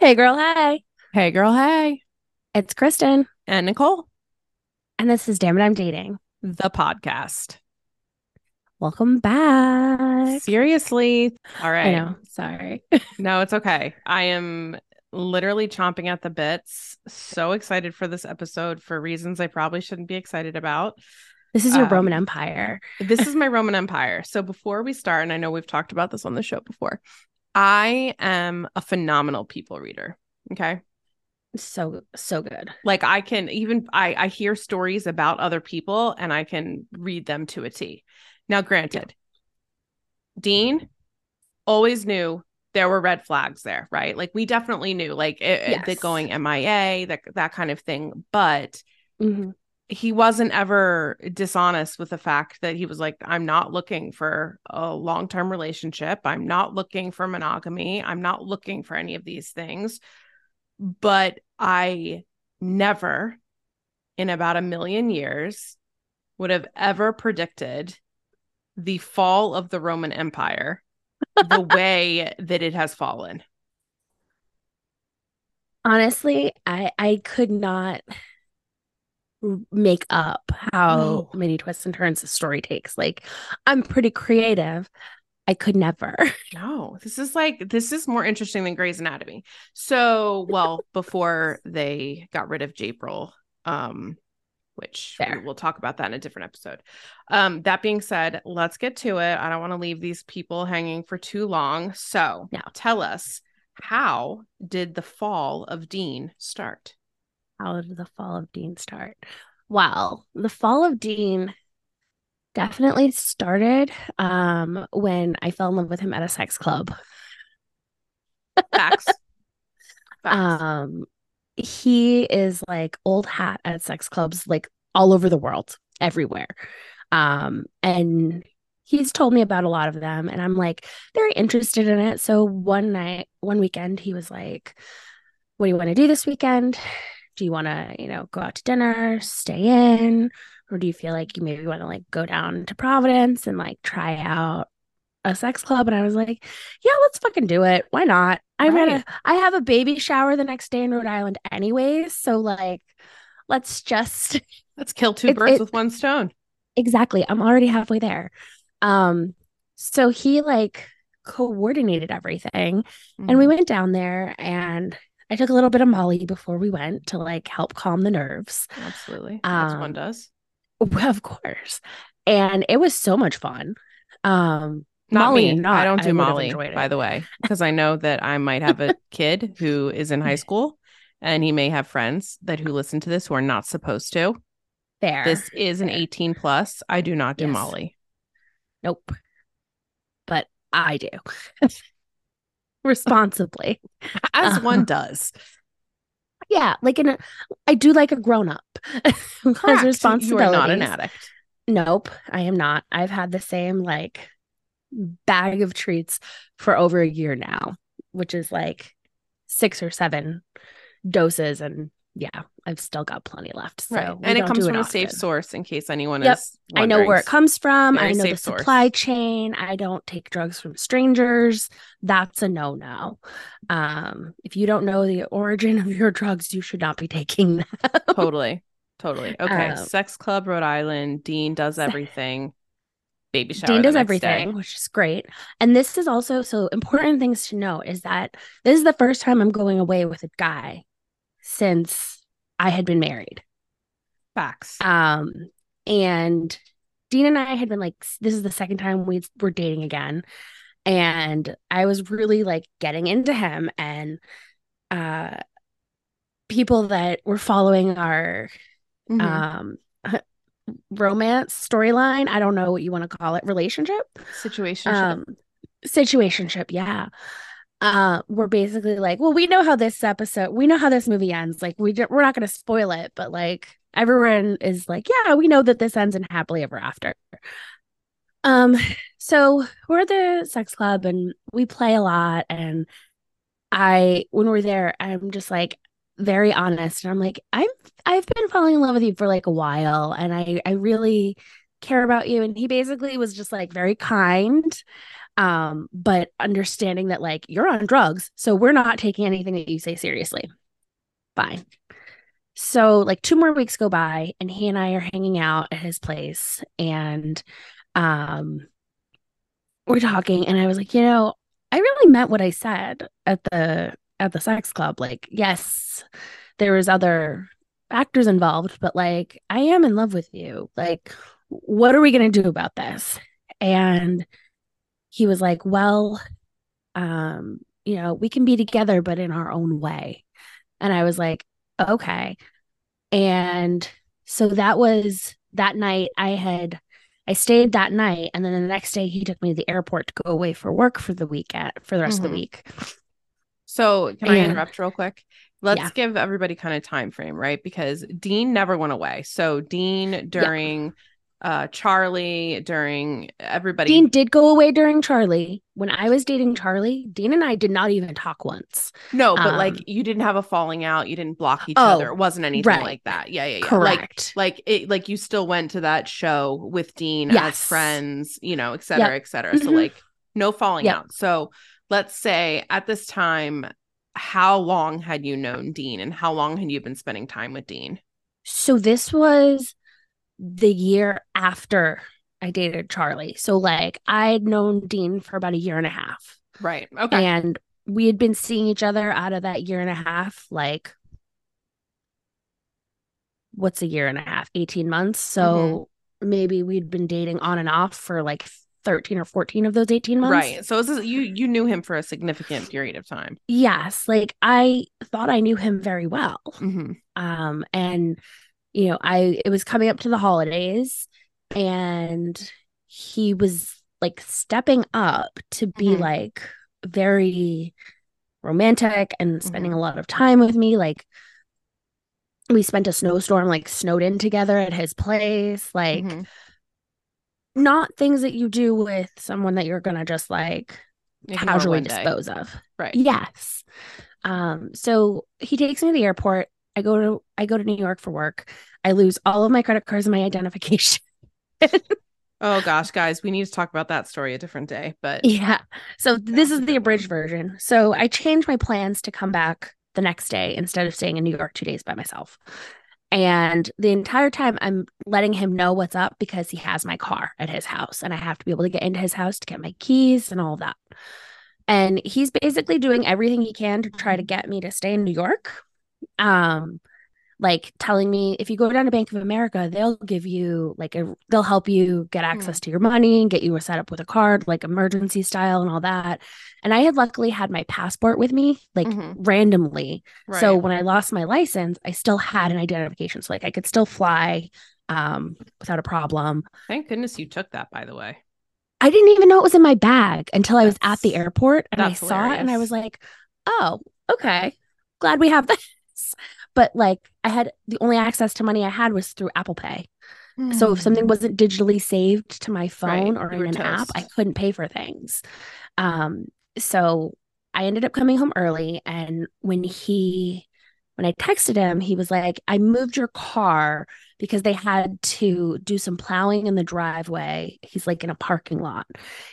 Hey, girl. Hey, Hey, girl. Hey. it's Kristen, And Nicole, and this is Damn It, I'm Dating. the podcast. Welcome back. Seriously. All right. I know. Sorry. No, it's okay. I am literally chomping at the bits. So excited for this episode for reasons I probably shouldn't be excited about. This is your Um, Roman Empire. This is my Roman Empire. So before we start, and I know we've talked about this on the show before, I am a phenomenal people reader. Okay. So so good. Like I can even I I hear stories about other people and I can read them to a T. Now, granted, Dean always knew there were red flags there, right? Like we definitely knew, like it, it- the going MIA, that that kind of thing. But Mhm. He wasn't ever dishonest with the fact that he was like, I'm not looking for a long term relationship. I'm not looking for monogamy. I'm not looking for any of these things. But I never, in about a million years, would have ever predicted the fall of the Roman Empire the way that it has fallen. Honestly, I I could not make up how No. many twists and turns the story takes. Like, I'm pretty creative. I could never. No, this is like this is more interesting than Grey's Anatomy. So, well, before they got rid of Japril, um, which Fair. we'll talk about that in a different episode. Um, that being said, let's get to it. I don't want to leave these people hanging for too long. So, now tell us how did the fall of Dean start? How did the fall of Dean start? Well, the fall of Dean definitely started um when I fell in love with him at a sex club. Facts. Facts. Um he is like old hat at sex clubs like all over the world, everywhere. Um and he's told me about a lot of them and I'm like very interested in it. So one night, one weekend he was like, "What do you want to do this weekend? Do you want to, you know, go out to dinner, stay in, or do you feel like you maybe want to like go down to Providence and like try out a sex club?" And I was like, "Yeah, let's fucking do it. Why not? I Right. I have a baby shower the next day in Rhode Island anyways, so like let's just Let's kill two it- birds it- with one stone. exactly. I'm already halfway there. Um so he like coordinated everything and we Mhm. went down there and I took a little bit of Molly before we went to like help calm the nerves. absolutely one um, does. Of course. And it was so much fun. Um Not Molly me. not, I don't do would've Molly, by the way, because I know that I might have a kid who is in high school and he may have friends that who listen to this who are not supposed to. Fair. This is an 18 plus. I do not do Yes. Molly. Nope. But I do. Responsibly. As Uh-huh. one does. Yeah, like in a, I do like a grown up. Has Correct. you are not an addict. Nope, I am not. I've had the same like bag of treats for over a year now, which is like six or seven doses, and yeah, I've still got plenty left. So right. And it comes from a safe source in case anyone Yep. is I know where it comes from. I know the safe source. supply chain. I don't take drugs from strangers. That's a no no. Um, if you don't know the origin of your drugs, you should not be taking them. Totally. Totally. Okay. Um, Sex Club, Rhode Island. Dean does everything. Baby shower. Dean does everything, day. which is great. And this is also so important things to know is that this is the first time I'm going away with a guy since I had been married. Facts. Um, and Dean and I had been like, this is the second time we were dating again. And I was really like getting into him and uh people that were following our Mhm. um romance storyline, I don't know what you want to call it, relationship. Situation. Um situationship, yeah. Uh we're basically like, well, we know how this episode, we know how this movie ends. Like we we're not going to spoil it, but like everyone is like, yeah, we know that this ends in happily ever after. Um so we're the sex club and we play a lot and I when we're there, I'm just like very honest and I'm like, I'm I've been falling in love with you for like a while and I I really care about you and he basically was just like very kind Um, but understanding that like you're on drugs, so we're not taking anything that you say seriously. Fine. So like two more weeks go by and he and I are hanging out at his place and um we're talking and I was like, you know, I really meant what I said at the at the sex club. Like, yes, there was other actors involved, but like I am in love with you. Like, what are we gonna do about this? And he was like, Well, um, you know, we can be together, but in our own way. And I was like, okay. And so that was that night I had I stayed that night and then the next day he took me to the airport to go away for work for the weekend for the rest mm-hmm. of the mm-hmm. week. So can and, I interrupt real quick? Let's yeah. give everybody kind of time frame, right? Because Dean never went away. So Dean during yeah uh Charlie during everybody Dean did go away during Charlie. When I was dating Charlie, Dean and I did not even talk once. No, but um, like you didn't have a falling out, you didn't block each oh, other. It wasn't anything right. like that. Yeah, yeah, yeah. Correct. Like like it like you still went to that show with Dean yes. as friends, you know, et cetera, yep. et cetera. Mm-hmm. So like no falling yep. out. So let's say at this time, how long had you known Dean and how long had you been spending time with Dean? So this was the year after I dated Charlie. So like I'd known Dean for about a year and a half. Right. Okay. And we had been seeing each other out of that year and a half, like what's a year and a half? 18 months. So mm-hmm. maybe we'd been dating on and off for like 13 or 14 of those 18 months. Right. So this, is you you knew him for a significant period of time. Yes. Like I thought I knew him very well. Mm-hmm. Um and you know, I it was coming up to the holidays and he was like stepping up to be mm-hmm. like very romantic and spending mm-hmm. a lot of time with me like we spent a snowstorm like snowed in together at his place like mm-hmm. not things that you do with someone that you're gonna just like casually dispose of right yes um so he takes me to the airport I go to I go to New York for work. I lose all of my credit cards and my identification. oh gosh, guys, we need to talk about that story a different day. But yeah. So this is the abridged version. So I changed my plans to come back the next day instead of staying in New York two days by myself. And the entire time I'm letting him know what's up because he has my car at his house and I have to be able to get into his house to get my keys and all that. And he's basically doing everything he can to try to get me to stay in New York um like telling me if you go down to Bank of America, they'll give you like a they'll help you get access mm. to your money and get you set up with a card, like emergency style and all that. And I had luckily had my passport with me, like mm-hmm. randomly. Right. So when I lost my license, I still had an identification. So like I could still fly um without a problem. Thank goodness you took that, by the way. I didn't even know it was in my bag until I was at the airport and I saw hilarious. it and I was like, oh, okay. Glad we have that but like I had the only access to money I had was through Apple Pay. Mm. So if something hmm. wasn't digitally saved to my phone right. or in an toast. app, I couldn't pay for things. Um, so I ended up coming home early and when he when I texted him, he was like, I moved your car because they had to do some plowing in the driveway. He's like in a parking lot.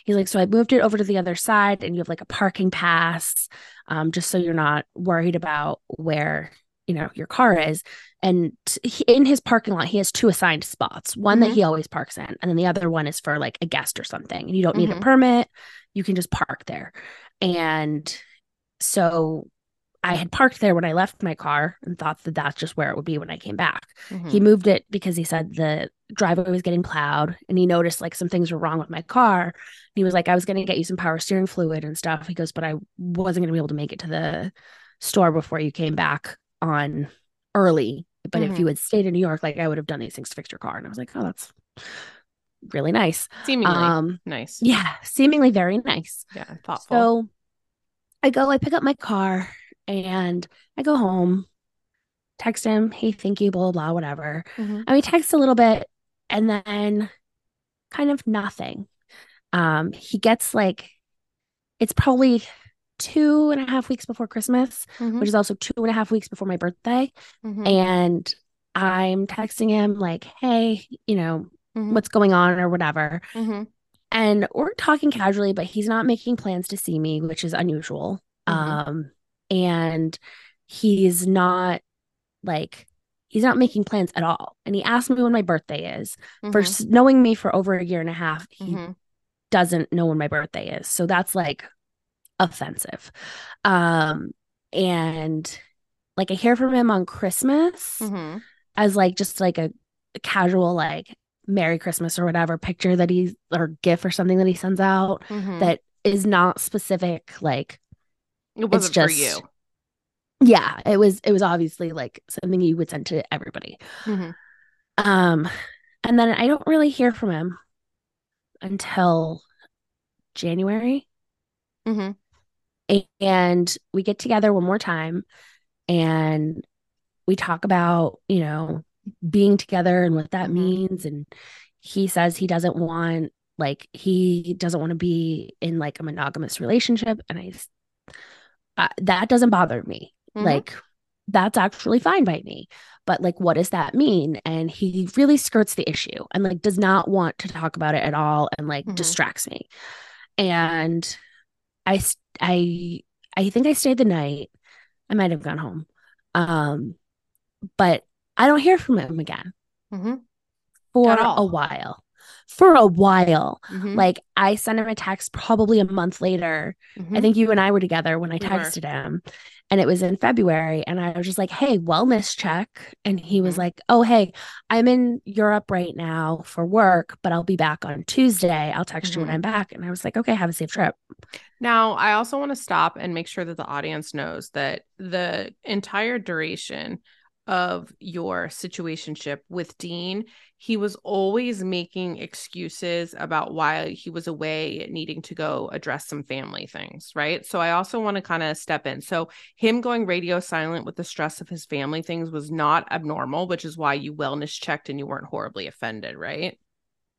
He's like, so I moved it over to the other side and you have like a parking pass, um, just so you're not worried about where you know your car is and he, in his parking lot he has two assigned spots one mm-hmm. that he always parks in and then the other one is for like a guest or something and you don't need mm-hmm. a permit you can just park there and so I had parked there when I left my car and thought that that's just where it would be when I came back. Mm-hmm. He moved it because he said the driveway was getting plowed and he noticed like some things were wrong with my car. He was like, I was going to get you some power steering fluid and stuff. He goes, but I wasn't going to be able to make it to the store before you came back on early. But mm-hmm. if you had stayed in New York, like I would have done these things to fix your car. And I was like, oh, that's really nice. Seemingly um, nice. Yeah, seemingly very nice. Yeah, thoughtful. So I go, I pick up my car and I go home, text him, hey, thank you, blah, blah, blah whatever. Mm-hmm. And we text a little bit and then kind of nothing. Um, he gets like, it's probably two and a half weeks before Christmas, mm-hmm. which is also two and a half weeks before my birthday. Mm-hmm. And I'm texting him, like, hey, you know, mm-hmm. what's going on or whatever. Mm-hmm. and we're talking casually, but he's not making plans to see me, which is unusual. Mhm. Um, and he's not like he's not making plans at all. And he asked me when my birthday is. For Mhm. s- knowing me for over a year and a half, he Mhm. doesn't know when my birthday is. So that's like offensive. Um, and like I hear from him on Christmas Mhm. as like just like a, a casual like Merry Christmas or whatever picture that he or GIF or something that he sends out Mhm. that is not specific. Like, it wasn't just- for you. yeah, it was it was obviously like something you would send to everybody. Mhm. Um, and then I don't really hear from him until January. Mhm. and we get together one more time and we talk about you know being together and what that Mhm. means and he says he doesn't want like he doesn't want to be in like a monogamous relationship and i uh, that doesn't bother me. Mhm. like that's actually fine by me. But like what does that mean? And he really skirts the issue and like does not want to talk about it at all and like Mhm. distracts me. And I, I, I think i stayed the night. I might have gone home. Um but i don't hear from him again Mhm. for a while for a while Mhm. like i sent him a text probably a month later I Mhm. think you and I were together when I texted him, and it was in February. And I was just like, hey, wellness check. And he was Mhm. like, oh, hey, I'm in Europe right now for work, but I'll be back on Tuesday. I'll text you Mhm. when I'm back. And I was like, okay, have a safe trip. Now, I also want to stop and make sure that the audience knows that the entire duration of your situationship with Dean, he was always making excuses about why he was away needing to go address some family things, right? So I also want to kind of step in. So him going radio silent with the stress of his family things was not abnormal, which is why you wellness checked and you weren't horribly offended, right?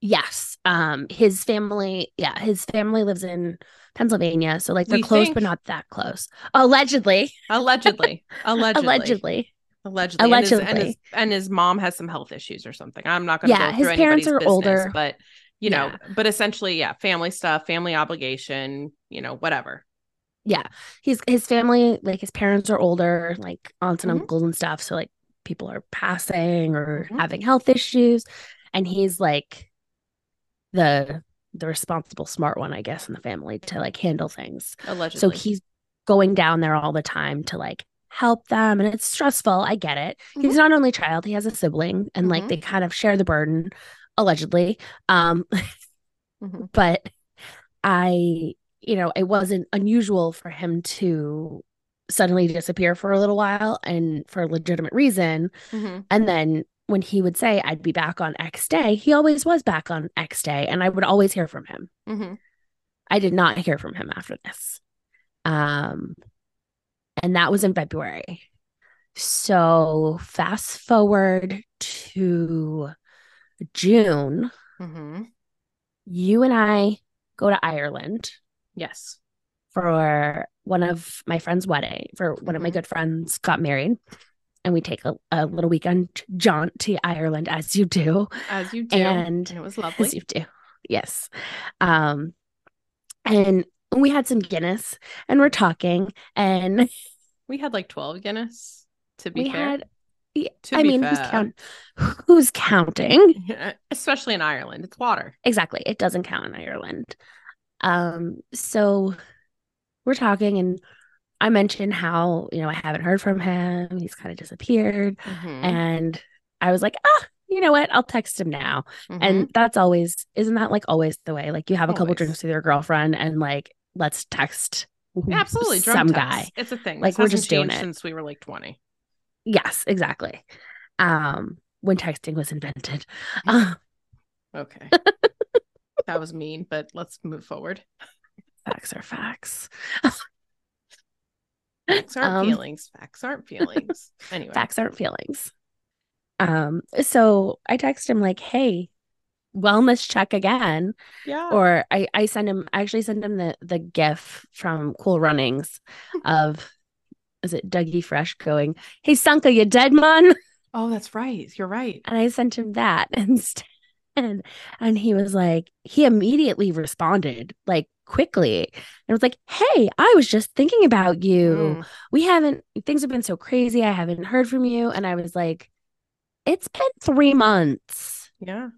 Yes. Um, his family, yeah, his family lives in Pennsylvania. So like they're We close, think- but not that close. Allegedly. Allegedly. Allegedly. Allegedly. Allegedly. And his, and, his, and his mom has some health issues or something. I'm not going to Yeah, go his through parents are business, older. but you know, Yeah. but essentially, yeah, family stuff, family obligation, you know, whatever. yeah he's his family like his parents are older like aunts and Mhm. uncles and stuff so like people are passing or Mhm. having health issues and he's like the the responsible smart one i guess in the family to like handle things Allegedly. so he's going down there all the time to like help them and it's stressful i get it he's Mhm. not only child he has a sibling and like Mhm. they kind of share the burden allegedly um Mhm. but I, you know, it wasn't unusual for him to suddenly disappear for a little while and for a legitimate reason. Mhm. And then when he would say, I'd be back on X day, he always was back on X day. And I would always hear from him. Mhm. I did not hear from him after this. Um, and that was in February. So fast forward to June, Mhm. you and I go to Ireland. Yes. for one of my friend's wedding for one of my Mhm. good friends got married and we take a, a little weekend jaunt to ireland as you do As you do. And- And, it was lovely. as you do yes um and we had some guinness and we're talking and we had like 12 Guinness, to be we fair. had yeah, To i be mean who's fair. count who's counting Especially in Ireland. It's water. exactly it doesn't count in ireland um so we're talking and i mentioned how you know i haven't heard from him he's kind of disappeared Mhm. and i was like ah you know what i'll text him now Mhm. and that's always isn't that like always the way like you have a couple drinks with your girlfriend and like let's text Yeah, absolutely. Drunk some text. guy It's a thing. Like, This we're just doing it. since we were like 20. yes exactly um when texting was invented uh, Okay. that was mean, but let's move forward. facts are facts Facts aren't Um, feelings. Facts aren't feelings. Anyway. facts aren't feelings um so i text him like hey wellness check again Yeah. or I I send him I actually send him the the gif from Cool Runnings of is it Dougie Fresh going, Hey Sanka, you dead man? oh, that's right. You're right. And I sent him that instead. and and he was like he immediately responded like quickly and was like hey i was just thinking about you Mm. we haven't things have been so crazy i haven't heard from you and i was like it's been three months Yeah.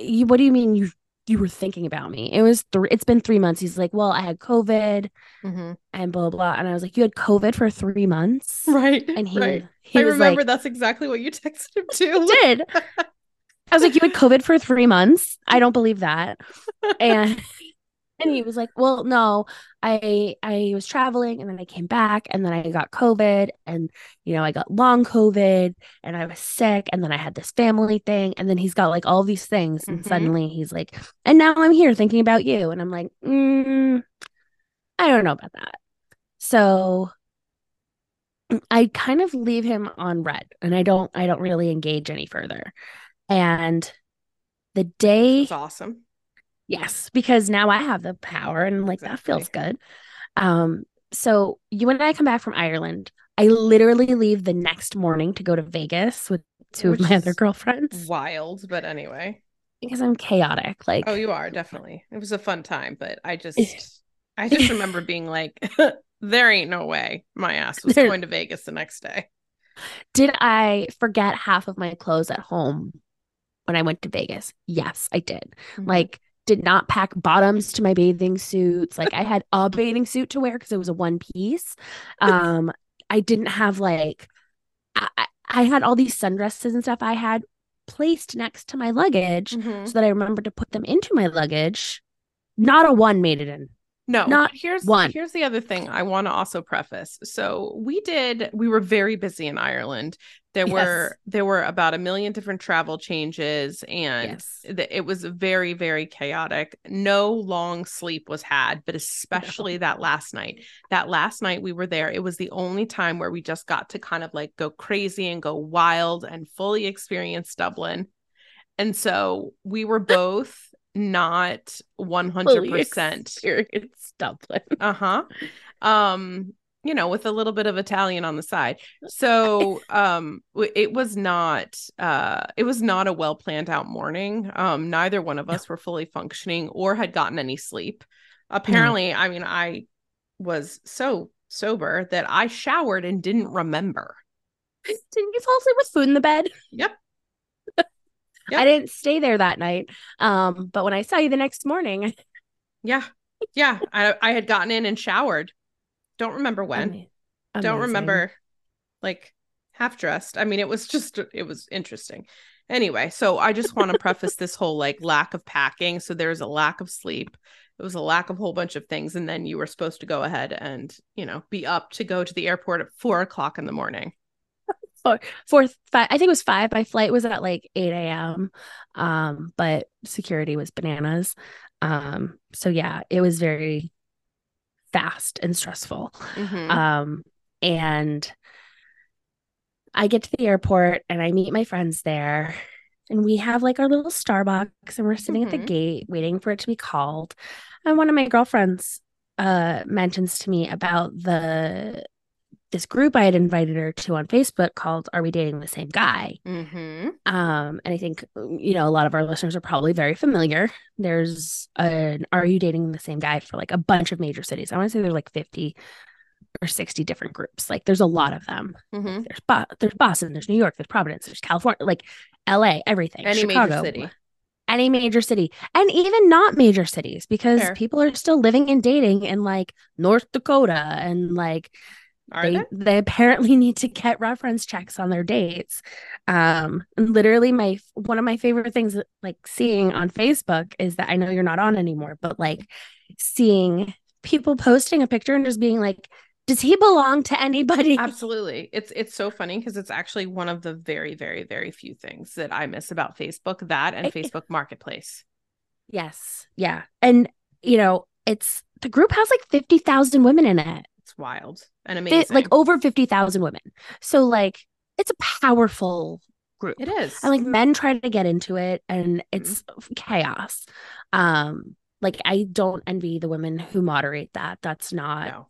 You what do you mean you you were thinking about me it was three it's been three months he's like well i had covid Mhm. and blah blah and i was like you had covid for three months Right. and he right. was he I remember like that's exactly what you texted him to. did i was like you had covid for three months i don't believe that and and he was like well no i i was traveling and then i came back and then i got covid and you know i got long covid and i was sick and then i had this family thing and then he's got like all these things and Mhm. suddenly he's like and now i'm here thinking about you and i'm like mm, i don't know about that so i kind of leave him on red and i don't i don't really engage any further and the day It's awesome. Yes, because now I have the power and like that feels good. Um, so you and I come back from Ireland. I literally leave the next morning to go to Vegas with two Which of my other girlfriends Wild, but anyway. because I'm chaotic. Like, Oh, you are definitely. It was a fun time, but I just I just remember being like, there ain't no way my ass was There- going to Vegas the next day. did I forget half of my clothes at home when I went to Vegas? Yes, I did. Mm-hmm. Like, did not pack bottoms to my bathing suits. Like, I had a bathing suit to wear because it was a one piece. Um, I didn't have like, I, I- had all these sundresses and stuff I had placed next to my luggage Mhm. so that I remembered to put them into my luggage. Not a one made it in. No, Not here's one. here's the other thing I want to also preface. So we did we were very busy in Ireland. There were there were about a million different travel changes and Yes. th- it was very very chaotic. No long sleep was had, but especially that last night. That last night we were there, it was the only time where we just got to kind of like go crazy and go wild and fully experience Dublin. And so we were both not 100% Experience Dublin. uh-huh. Um you know with a little bit of italian on the side. So um it was not uh it was not a well planned out morning. Um neither one of us were fully functioning or had gotten any sleep. Apparently i mean i was so sober that i showered and didn't remember. Didn't you fall asleep with food in the bed? Yep. I didn't stay there that night. Um, but when I saw you the next morning, yeah. Yeah. I i had gotten in and showered. Don't remember when. Ama- don't remember like half dressed. I mean it was just it was interesting. Anyway so i just want to preface this whole like lack of packing. So there's a lack of sleep. It was a lack of a whole bunch of things. And then you were supposed to go ahead and you know be up to go to the airport at four o'clock in the morning fourth five i think it was five my flight was at like 8 a.m um but security was bananas um so yeah it was very fast and stressful Mhm. um and i get to the airport and i meet my friends there and we have like our little starbucks and we're sitting at the Mhm. gate waiting for it to be called and one of my girlfriends uh mentions to me about the this group i had invited her to on facebook called are we dating the same guy Mhm. um, and I think you know a lot of our listeners are probably very familiar. There's an "Are you dating the same guy?" for like a bunch of major cities. I want to say there's like 50 or 60 different groups. Like there's a lot of them. Mhm. There's Bo- there's Boston, there's New York, there's Providence, there's California, like L.A., everything. any Chicago, major city any major city, and even not major cities because Fair. people are still living and dating in like North Dakota and like are they they they apparently need to get reference checks on their dates. Um literally my one of my favorite things like seeing on facebook is that i know you're not on anymore but like seeing people posting a picture and just being like does he belong to anybody? Absolutely. It's it's so funny because it's actually one of the very very very few things that I miss about Facebook, that and I- Facebook Marketplace. yes. Yeah. And you know it's the group has like 50,000 women in it It's wild and amazing. like over 50,000 women so like it's a powerful group it is. and like men try to get into it and it's chaos um like i don't envy the women who moderate that that's not no.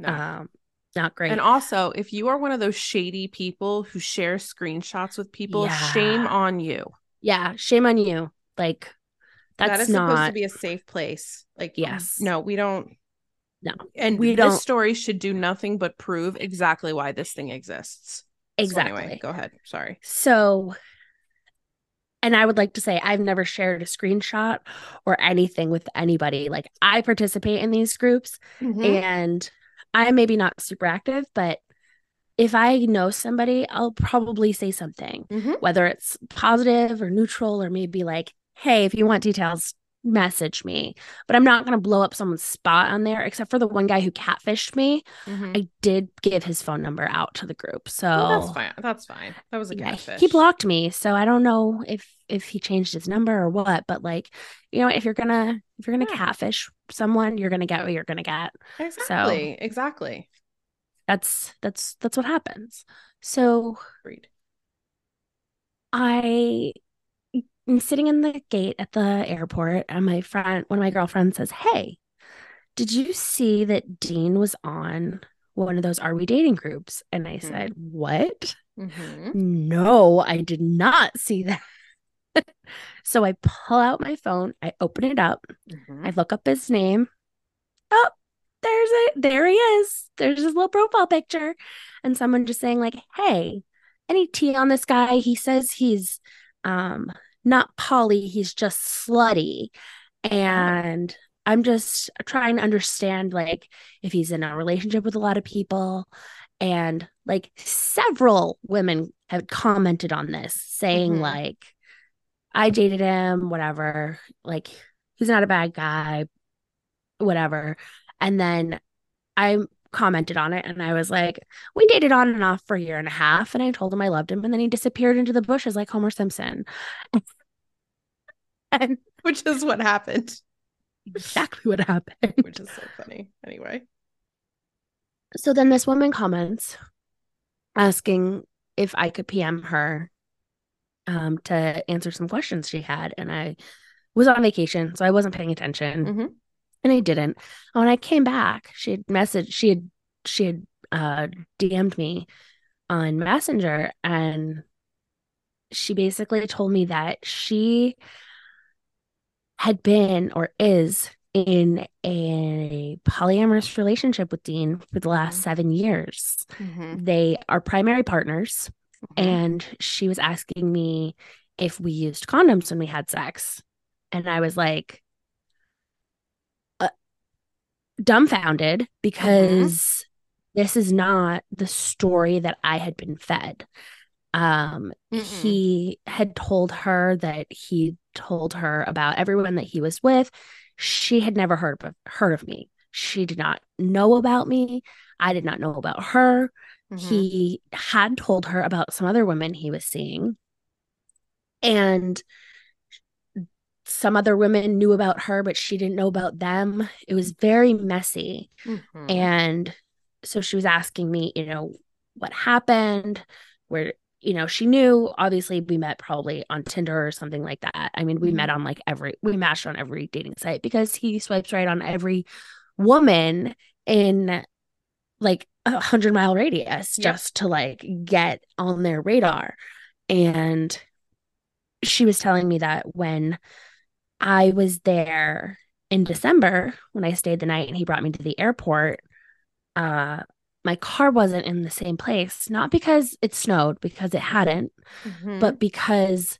No. um not great and also, if you are one of those shady people who share screenshots with people, shame on you. Yeah, shame on you. Like that's that is not supposed to be a safe place. Like, Yes. no, we don't. No. and We this don't- story should do nothing but prove exactly why this thing exists. So exactly. anyway, go ahead. Sorry. So, and I would like to say I've never shared a screenshot or anything with anybody. Like I participate in these groups Mm-hmm. and I'm maybe not super active, but if I know somebody, I'll probably say something, Mhm. whether it's positive or neutral, or maybe like, hey, if you want details, message me. But I'm not going to blow up someone's spot on there, except for the one guy who catfished me. Mhm. I did give his phone number out to the group. So Well, that's fine. That's fine. That was a yeah, catfish. he blocked me, so I don't know if if he changed his number or what. But like, you know, if you're gonna if you're gonna Yeah. catfish someone, you're gonna get what you're gonna get. Exactly. Exactly. That's that's that's what happens. So Agreed. I am sitting in the gate at the airport, and my friend, one of my girlfriends, says, "Hey, did you see that Dean was on one of those Are We Dating groups?" And I Mhm. said, "What?" Mhm. No, I did not see that. so I pull out my phone, I open it up, Mhm. I look up his name. Oh, there's it. There he is. There's his little profile picture. And someone just saying, like, hey, any tea on this guy? He says he's um not poly, he's just slutty. And I'm just trying to understand like if he's in a relationship with a lot of people. And like several women have commented on this, saying, Mhm. like, I dated him, whatever. Like, he's not a bad guy, whatever. And then I commented on it and I was like, we dated on and off for a year and a half. And I told him I loved him. And then he disappeared into the bushes like Homer Simpson. and Which is what happened. exactly what happened. Which is so funny. Anyway. So then this woman comments asking if I could PM her um, to answer some questions she had. And I was on vacation, so I wasn't paying attention. Mhm. And I didn't. When I came back, she had messaged, she had she had uh DM'd me on Messenger and she basically told me that she had been or is in a polyamorous relationship with Dean for the last Mhm. seven years. Mhm. They are primary partners, Mhm. and she was asking me if we used condoms when we had sex. And I was like, dumbfounded because this is not the story that I had been fed. Um, Mm-mm. he had told her that he told her about everyone that he was with. She had never heard of heard of me. She did not know about me. I did not know about her. Mhm. He had told her about some other women he was seeing. And some other women knew about her, but she didn't know about them. It was very messy. Mhm. And so she was asking me, you know, what happened, where, you know, she knew obviously we met probably on Tinder or something like that. I mean, we Mhm. met on like every, we matched on every dating site because he swipes right on every woman in like a hundred mile radius Yep. just to like get on their radar. And she was telling me that when I was there in December, when I stayed the night and he brought me to the airport, uh, my car wasn't in the same place, not because it snowed, because it hadn't, Mhm. but because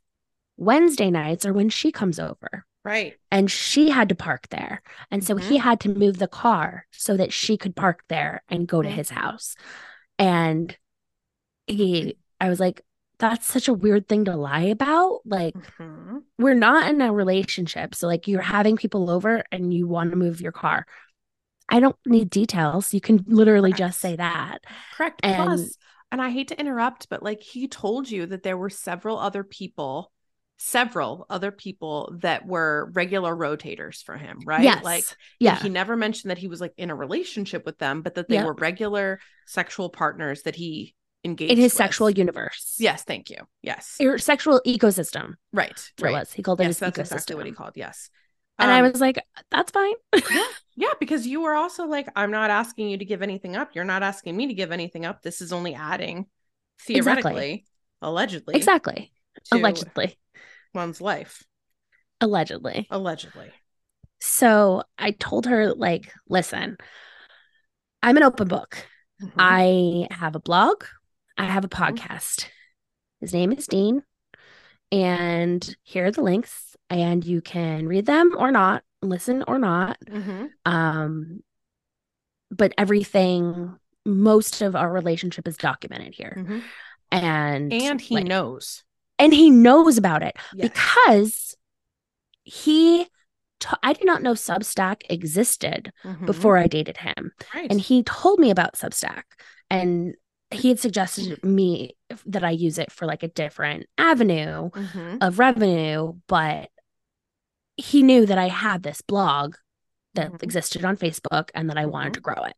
Wednesday nights are when she comes over right. and she had to park there. And so he Mhm. had to move the car so that she could park there and go to Mhm. his house. And he, I was like, that's such a weird thing to lie about. Like, Mhm. we're not in a relationship. So, like, you're having people over and you want to move your car. I don't need details. You can literally just say that. Correct. And- Plus, and I hate to interrupt, but like he told you that there were several other people, several other people that were regular rotators for him, right? Yes. Like yeah. he never mentioned that he was like in a relationship with them, but that they Yep. were regular sexual partners that he engaged in his with. sexual universe. Yes, thank you. Yes. your sexual ecosystem. right. Right. it was. He called it Yes, his that's ecosystem. exactly what he called. Yes. And I Um, was like, that's fine. Yeah, because you were also like, I'm not asking you to give anything up. You're not asking me to give anything up. This is only adding, Exactly. theoretically, allegedly, exactly. Allegedly. one's life. Allegedly. Allegedly. So I told her, like, listen, I'm an open book. Mhm. I have a blog, I have a Mhm. podcast. His name is Dean. And here are the links, and you can read them or not, listen or not. Mhm. Um, but everything, most of our relationship is documented here. Mhm. And And he like, knows. and he knows about it Yes. because he I did not know Substack existed Mhm. before I dated him. right. And he told me about Substack and he had suggested me that I use it for like a different avenue Mhm. of revenue, but he knew that I had this blog that Mhm. existed on Facebook and that I wanted Mhm. to grow it.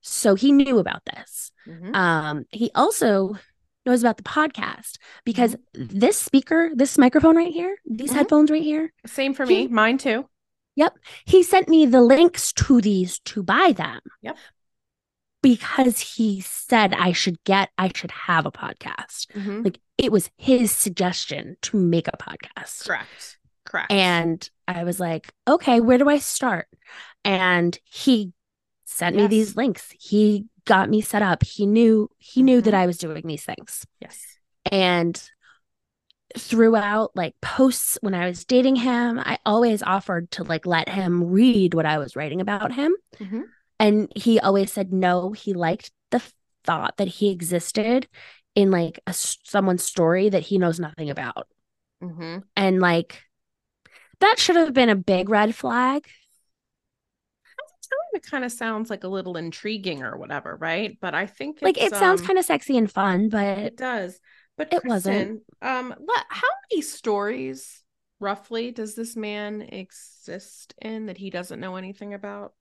So he knew about this. Mhm. Um, he also knows about the podcast because this speaker, this microphone right here, these headphones right here, Same for he- me. Mine too. Yep. He sent me the links to these to buy them. Yep. Because he said I should get, I should have a podcast. Mhm. Like it was his suggestion to make a podcast. Correct. Correct. And I was like, okay, where do I start? And he sent me these links. He got me set up. He knew he knew that Mhm. I was doing these things. yes. And throughout like posts when I was dating him, I always offered to like let him read what I was writing about him. Mhm. And he always said no. He liked the thought that he existed in like a someone's story that he knows nothing about. Mhm. And like that should have been a big red flag. It kind of sounds like a little intriguing or whatever, right? But I think Like it it's, sounds um, kind of sexy and fun, but It does. But It wasn't. Um, how many stories roughly does this man exist in that he doesn't know anything about?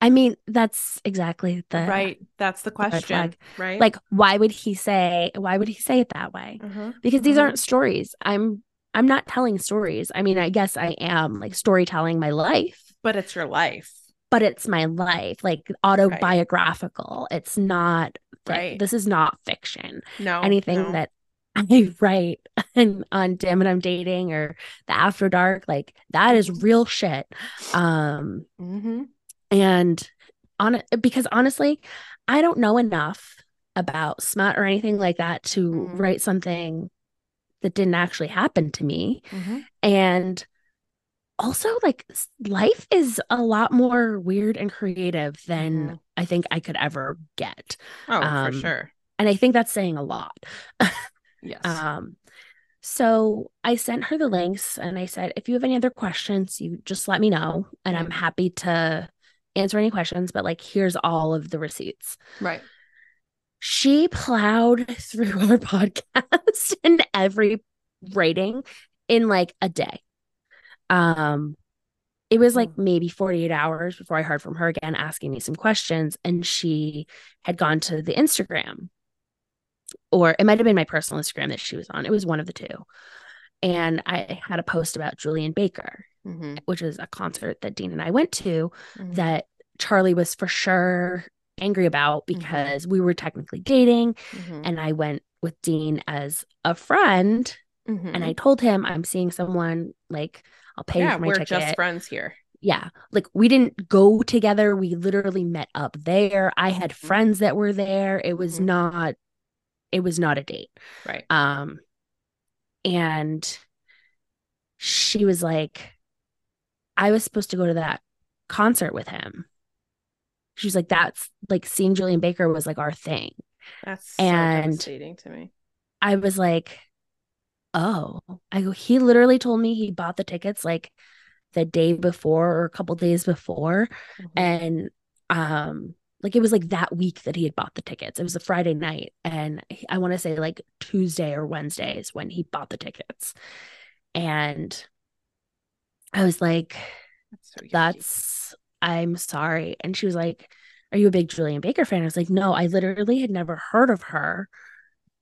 I mean that's exactly the right. That's the question. Right. Like why would he say why would he say it that way? uh-huh. because these Mhm. aren't stories i'm i'm not telling stories i mean i guess i am like storytelling my life but it's your life. but it's my life like autobiographical it's not Right. this is not fiction No. anything no. that i write and on damn it i'm dating or the after dark like that is real shit um Mhm. And on because honestly i don't know enough about smut or anything like that to Mhm. write something that didn't actually happen to me Mhm. and also like life is a lot more weird and creative than Mhm. i think i could ever get Oh, Um, for sure. and i think that's saying a lot Yes. um so i sent her the links and i said if you have any other questions you just let me know and i'm happy to answer any questions but like here's all of the receipts right. she plowed through our podcast and every rating in like a day. Um it was like Mm. maybe 48 hours before I heard from her again asking me some questions and she had gone to the Instagram or it might have been my personal Instagram that she was on. It was one of the two. And I had a post about Julien Baker, Mhm. which was a concert that Dean and I went to Mhm. that Charlie was for sure angry about Mhm. because we were technically dating Mhm. and I went with Dean as a friend and I told him I'm seeing someone like I'll pay Mm-hmm. yeah, for my we're ticket. just friends here. Yeah. Like we didn't go together. We literally met up there. I had friends that were there. It was not it was not a date. Right. Um and she was like I was supposed to go to that concert with him. She was like that's like seeing Julien Baker was like our thing. That's so and- devastating to me. I was like, oh, I go, he literally told me he bought the tickets like the day before or a couple days before. Mhm. And um, like it was like that week that he had bought the tickets. It was a Friday night. And I want to say like Tuesday or Wednesday is when he bought the tickets. And I was like, That's so that's, I'm sorry. And she was like, are you a big Julien Baker fan? I was like, no, I literally had never heard of her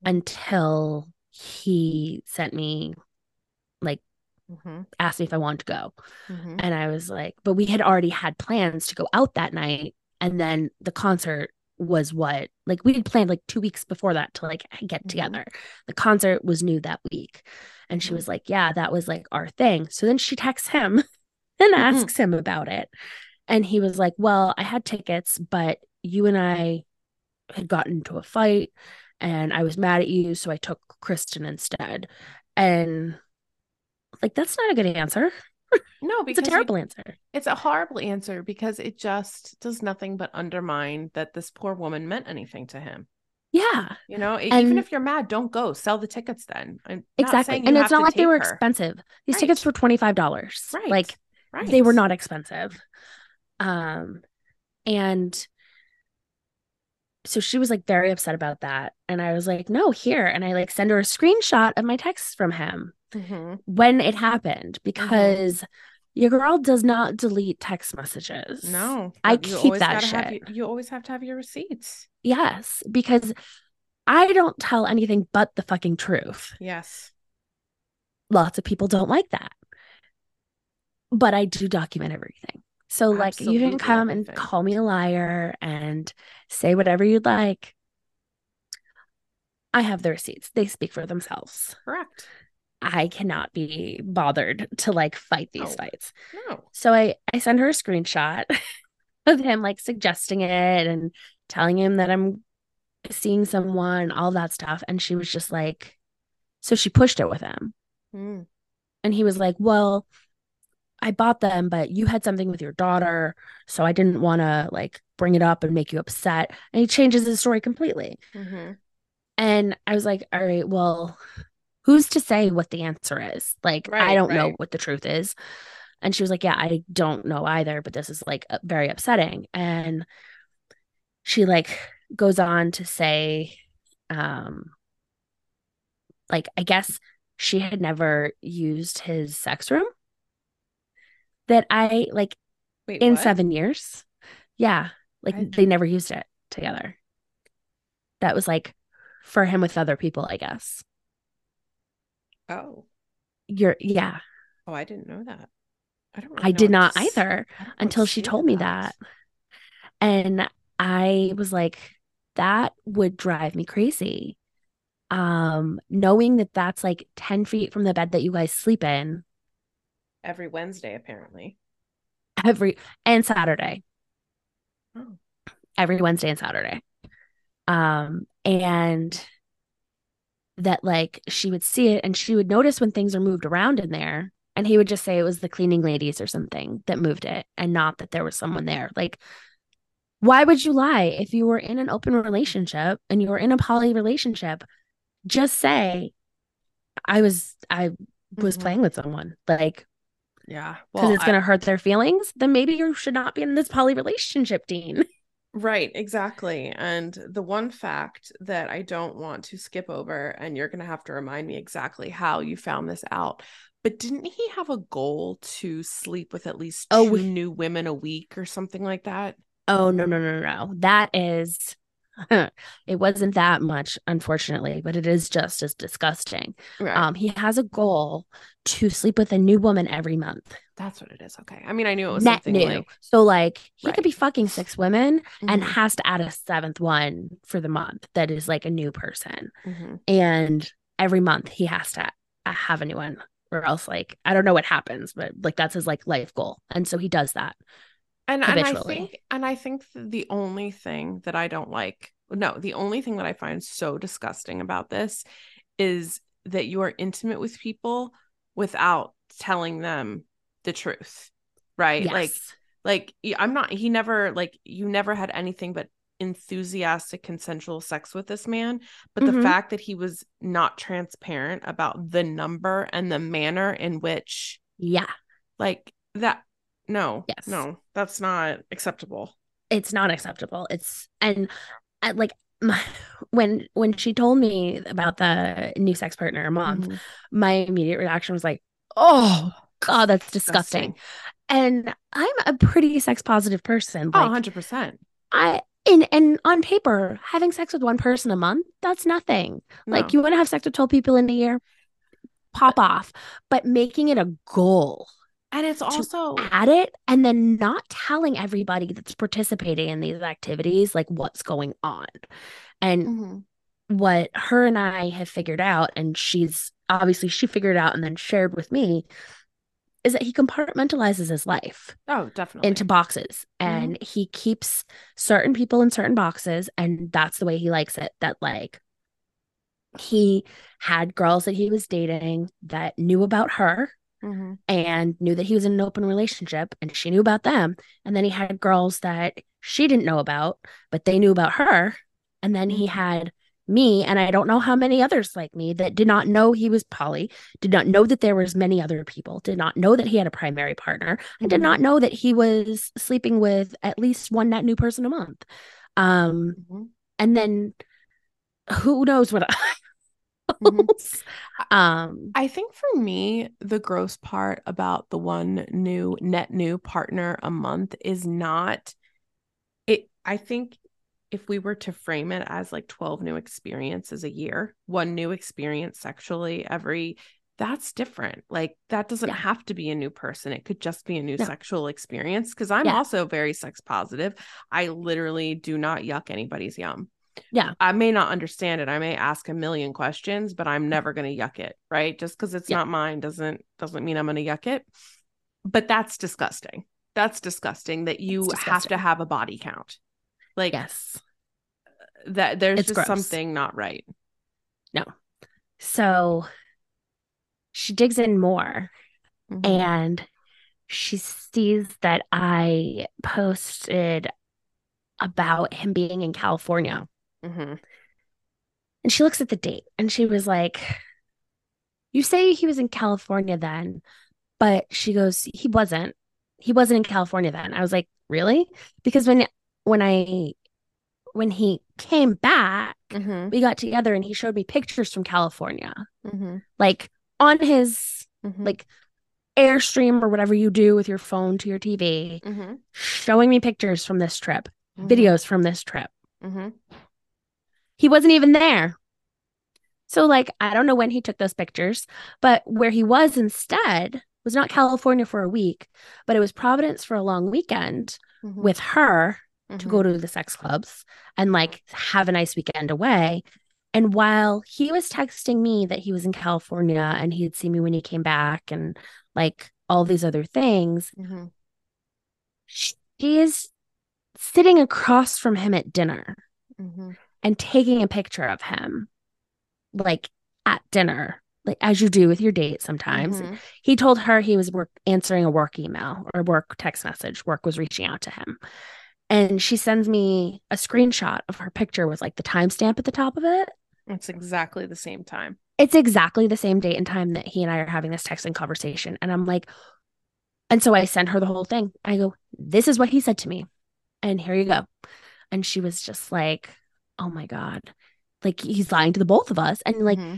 until he sent me like Mhm. asked me if I wanted to go. Mhm. And I was like, but we had already had plans to go out that night and then the concert was what like we had planned like two weeks before that to like get Mhm. together. The concert was new that week. And she was like, Yeah, that was like our thing. So then she texts him and asks him about it. And he was like, Well, I had tickets, but you and I had gotten into a fight and I was mad at you. So I took Kristen instead. And like, that's not a good answer. No, It's because a you- terrible answer. it's a horrible answer because it just does nothing but undermine that this poor woman meant anything to him. Yeah. You know, And- even if you're mad, don't go. Sell the tickets then. I'm Exactly. And it's not like they were her. expensive. These Right. tickets were $25. Right. Like Right. they were not expensive. Um and so she was like very upset about that. And I was like, no, here. And I like send her a screenshot of my text from him Mhm. when it happened because your girl does not delete text messages. No, I keep that shit. you always have to have your receipts. Yes, because I don't tell anything but the fucking truth. Yes. Lots of people don't like that. But I do document everything. So, like, you can come and call me a liar and say whatever you'd like. I have the receipts, they speak for themselves. Correct. I cannot be bothered to like fight these No. fights. No. So I I send her a screenshot of him like suggesting it and telling him that I'm seeing someone, all that stuff. And she was just like, so she pushed it with him. Mm. And he was like, Well, I bought them, but you had something with your daughter. So I didn't want to like bring it up and make you upset. And he changes his story completely. Mhm. And I was like, All right, well, who's to say what the answer is? Like, I don't know what the truth is. And she was like, Yeah, I don't know either, but this is like very upsetting. And she like goes on to say, um, like, I guess she had never used his sex room that I like Wait, in what? seven years. Yeah. Like I- they never used it together. That was like for him with other people, I guess. Oh. You're, yeah. Oh, I didn't know that. I don't. I really know did not either I don't know what until she told me that. And I was like, that would drive me crazy. Um, knowing that that's like 10 feet from the bed that you guys sleep in Every Wednesday, apparently. every and Saturday. Oh. every Wednesday and Saturday. Um, and that like she would see it and she would notice when things are moved around in there. And he would just say it was the cleaning ladies or something that moved it and not that there was someone there. Like, why would you lie if you were in an open relationship and you were in a poly relationship? Just say, I was, I was Mhm. playing with someone. Like, Yeah. because Well, it's going to hurt their feelings, then maybe you should not be in this poly relationship, Dean. Right, exactly. And the one fact that I don't want to skip over, and you're going to have to remind me exactly how you found this out, but didn't he have a goal to sleep with at least two Oh, we- new women a week or something like that? Oh no no no no. That is it wasn't that much unfortunately, but it is just as disgusting. Right. Um he has a goal to sleep with a new woman every month. That's what it is. Okay. I mean, I knew it was Net something new. like so like he Right. could be fucking six women and Mhm, has to add a seventh one for the month that is like a new person. mhm. And every month he has to have a new one or else like I don't know what happens, but like that's his like life goal. And so he does that. And and I think and I think the only thing that I don't like, no, the only thing that I find so disgusting about this is that you are intimate with people without telling them the truth. Right? Yes. Like like I'm not he never like you never had anything but enthusiastic consensual sex with this man, but the Mhm. fact that he was not transparent about the number and the manner in which yeah. like that no Yes. no that's not acceptable. It's not acceptable. It's and I, like my, when when she told me about the new sex partner a month Mhm. my immediate reaction was like oh god that's disgusting. and i'm a pretty sex positive person oh like 100% i and and on paper having sex with one person a month that's nothing. Like you want to have sex with 12 people in a year? Pop off. But making it a goal And it's also at it and then not telling everybody that's participating in these activities like what's going on. And mm-hmm. what her and I have figured out, and she's obviously she figured out and then shared with me, is that he compartmentalizes his life. Oh, definitely. Into boxes. Mm-hmm. And he keeps certain people in certain boxes. And that's the way he likes it. That like he had girls that he was dating that knew about her mm-hmm. and knew that he was in an open relationship and she knew about them. And then he had girls that she didn't know about, but they knew about her. And then he mm-hmm. had me and I don't know how many others like me that did not know he was poly, did not know that there was many other people, did not know that he had a primary partner, and did not mm-hmm. know that he was sleeping with at least one net new person a month. Um mm-hmm. and then who knows what Mm-hmm. um, I think for me, the gross part about the one new net new partner a month is not it. I think if we were to frame it as like 12 new experiences a year, one new experience sexually every that's different. Like that doesn't yeah. have to be a new person. It could just be a new no. sexual experience because I'm yeah. also very sex positive. I literally do not yuck anybody's yum. Yeah. I may not understand it. I may ask a million questions, but I'm never going to yuck it, right? Just cuz it's yeah. not mine doesn't doesn't mean I'm going to yuck it. But that's disgusting. That's disgusting that you disgusting. have to have a body count. Like Yes. That there's it's just gross. something not right. No. So she digs in more mm-hmm. and she sees that I posted about him being in California. Mm-hmm. And she looks at the date and she was like, You say he was in California then, but she goes, He wasn't. He wasn't in California then. I was like, Really? Because when when I when he came back, mm-hmm. we got together and he showed me pictures from California. Mm-hmm. Like on his mm-hmm. like airstream or whatever you do with your phone to your TV, mm-hmm. showing me pictures from this trip, videos from this trip. Mm-hmm. He wasn't even there. So, like, I don't know when he took those pictures, but where he was instead was not California for a week, but it was Providence for a long weekend mm-hmm. with her mm-hmm. to go mm-hmm. to the sex clubs and like have a nice weekend away. And while he was texting me that he was in California and he'd see me when he came back and like all these other things, mm-hmm. she is sitting across from him at dinner. And taking a picture of him like at dinner like as you do with your date sometimes. Mm-hmm. he told her he was work answering a work email or work text message. Work was reaching out to him. And she sends me a screenshot of her picture with like the timestamp at the top of it. It's exactly the same time. It's exactly the same date and time that he and i are having this texting conversation. And i'm like and so i sent her the whole thing. I go this is what he said to me. And here you go. And she was just like oh my God, like he's lying to the both of us. And like mm-hmm.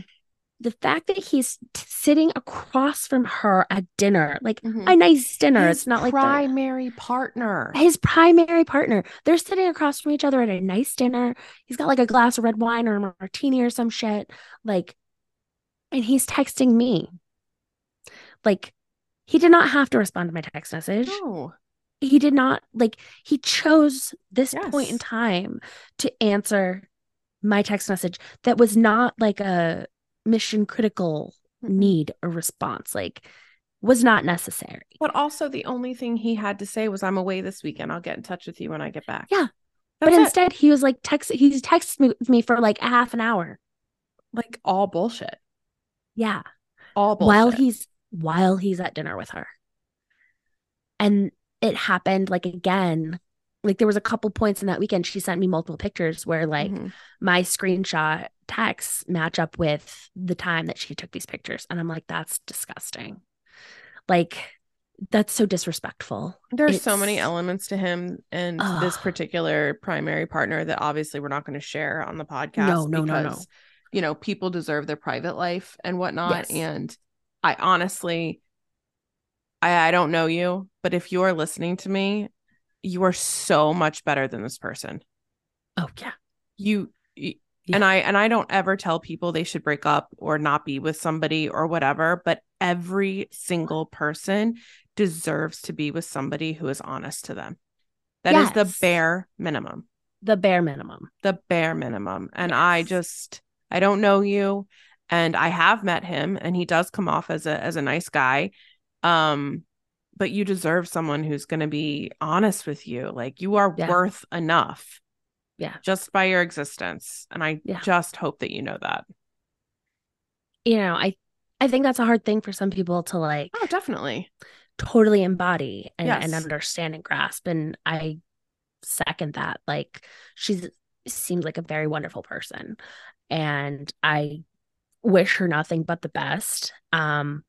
the fact that he's t- sitting across from her at dinner, like mm-hmm. a nice dinner, his it's not like primary partner. His primary partner. They're sitting across from each other at a nice dinner. He's got like a glass of red wine or a martini or some shit. Like, and he's texting me. Like, he did not have to respond to my text message. No he did not like he chose this yes. point in time to answer my text message that was not like a mission critical need or response like was not necessary. But also the only thing he had to say was i'm away this weekend. I'll get in touch with you when i get back. Yeah. That's but it. instead he was like text he's texted me, me for like a half an hour. Like all bullshit. Yeah. All bullshit. while he's while he's at dinner with her. And it happened like again like there was a couple points in that weekend she sent me multiple pictures where like mm-hmm. my screenshot texts match up with the time that she took these pictures and i'm like that's disgusting like that's so disrespectful there's it's... so many elements to him and Ugh. this particular primary partner that obviously we're not going to share on the podcast no no because, no no you know people deserve their private life and whatnot yes. and i honestly I, I don't know you, but if you are listening to me, you are so much better than this person. Oh yeah. You, you yeah. and I and I don't ever tell people they should break up or not be with somebody or whatever, but every single person deserves to be with somebody who is honest to them. That yes. is the bare minimum. The bare minimum. The bare minimum. And yes. I just I don't know you and I have met him and he does come off as a as a nice guy. Um but you deserve someone who's going to be honest with you. Like you are yeah. worth enough. Yeah. Just by your existence. And I yeah. just hope that you know that. You know, I I think that's a hard thing for some people to like Oh, definitely. Totally embody and, yes. and understand and grasp. And I second that. Like she's seems like a very wonderful person. And I wish her nothing but the best. Um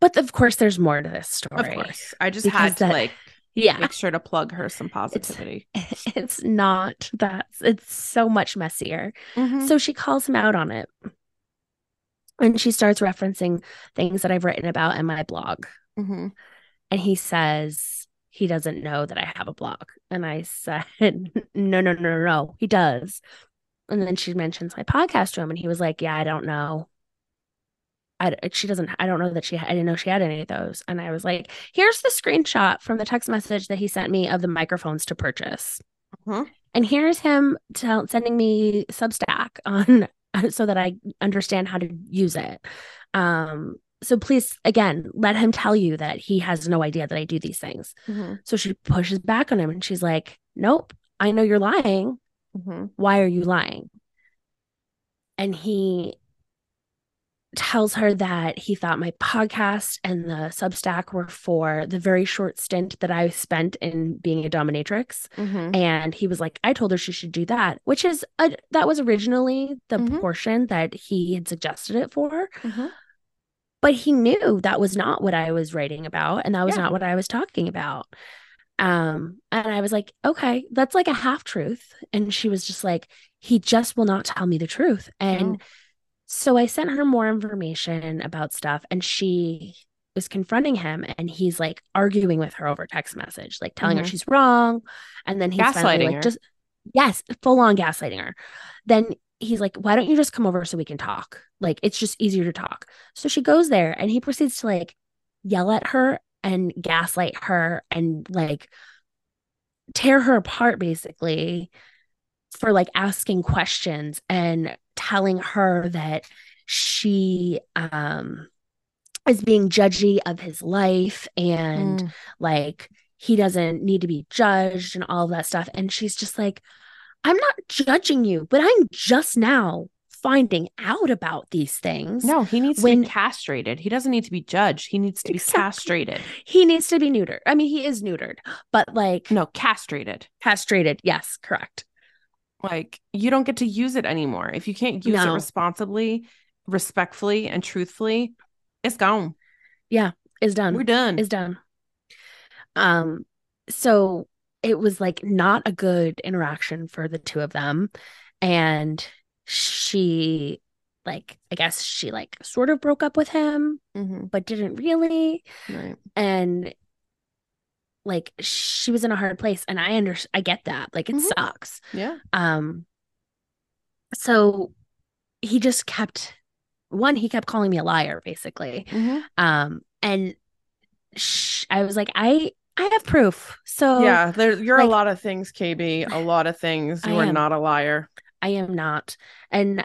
but of course, there's more to this story. Of course, I just had to that, like, yeah, make sure to plug her some positivity. It's, it's not that it's so much messier. Mm-hmm. So she calls him out on it, and she starts referencing things that I've written about in my blog. Mm-hmm. And he says he doesn't know that I have a blog, and I said, "No, no, no, no, no, he does." And then she mentions my podcast to him, and he was like, "Yeah, I don't know." I, she doesn't i don't know that she i didn't know she had any of those and i was like here's the screenshot from the text message that he sent me of the microphones to purchase uh-huh. and here's him tell, sending me substack on so that i understand how to use it um so please again let him tell you that he has no idea that i do these things mm-hmm. so she pushes back on him and she's like nope i know you're lying mm-hmm. why are you lying and he tells her that he thought my podcast and the Substack were for the very short stint that I spent in being a dominatrix. Mm-hmm. And he was like, I told her she should do that, which is a, that was originally the mm-hmm. portion that he had suggested it for. Mm-hmm. But he knew that was not what I was writing about and that was yeah. not what I was talking about. Um, and I was like, okay, that's like a half truth. And she was just like, he just will not tell me the truth. And so I sent her more information about stuff and she was confronting him and he's like arguing with her over text message, like telling mm-hmm. her she's wrong. And then he's gaslighting like, her. just yes, full on gaslighting her. Then he's like, why don't you just come over so we can talk? Like it's just easier to talk. So she goes there and he proceeds to like yell at her and gaslight her and like tear her apart basically for like asking questions and telling her that she um is being judgy of his life and mm. like he doesn't need to be judged and all of that stuff. And she's just like i'm not judging you but i'm just now finding out about these things no he needs when, to be castrated. He doesn't need to be judged. He needs to be exactly. castrated. He needs to be neutered. I mean he is neutered but like no castrated. Castrated. Yes correct like you don't get to use it anymore. If you can't use no. it responsibly, respectfully, and truthfully, it's gone. Yeah, it's done. We're done. It's done. Um, so it was like not a good interaction for the two of them. And she like I guess she like sort of broke up with him, mm-hmm. but didn't really. Right. And like she was in a hard place and i under i get that like it mm-hmm. sucks. Yeah. Um so he just kept one he kept calling me a liar basically. Mm-hmm. um and sh- i was like i i have proof. So yeah there you're like, a lot of things kb a lot of things. You I are am, not a liar. I am not. And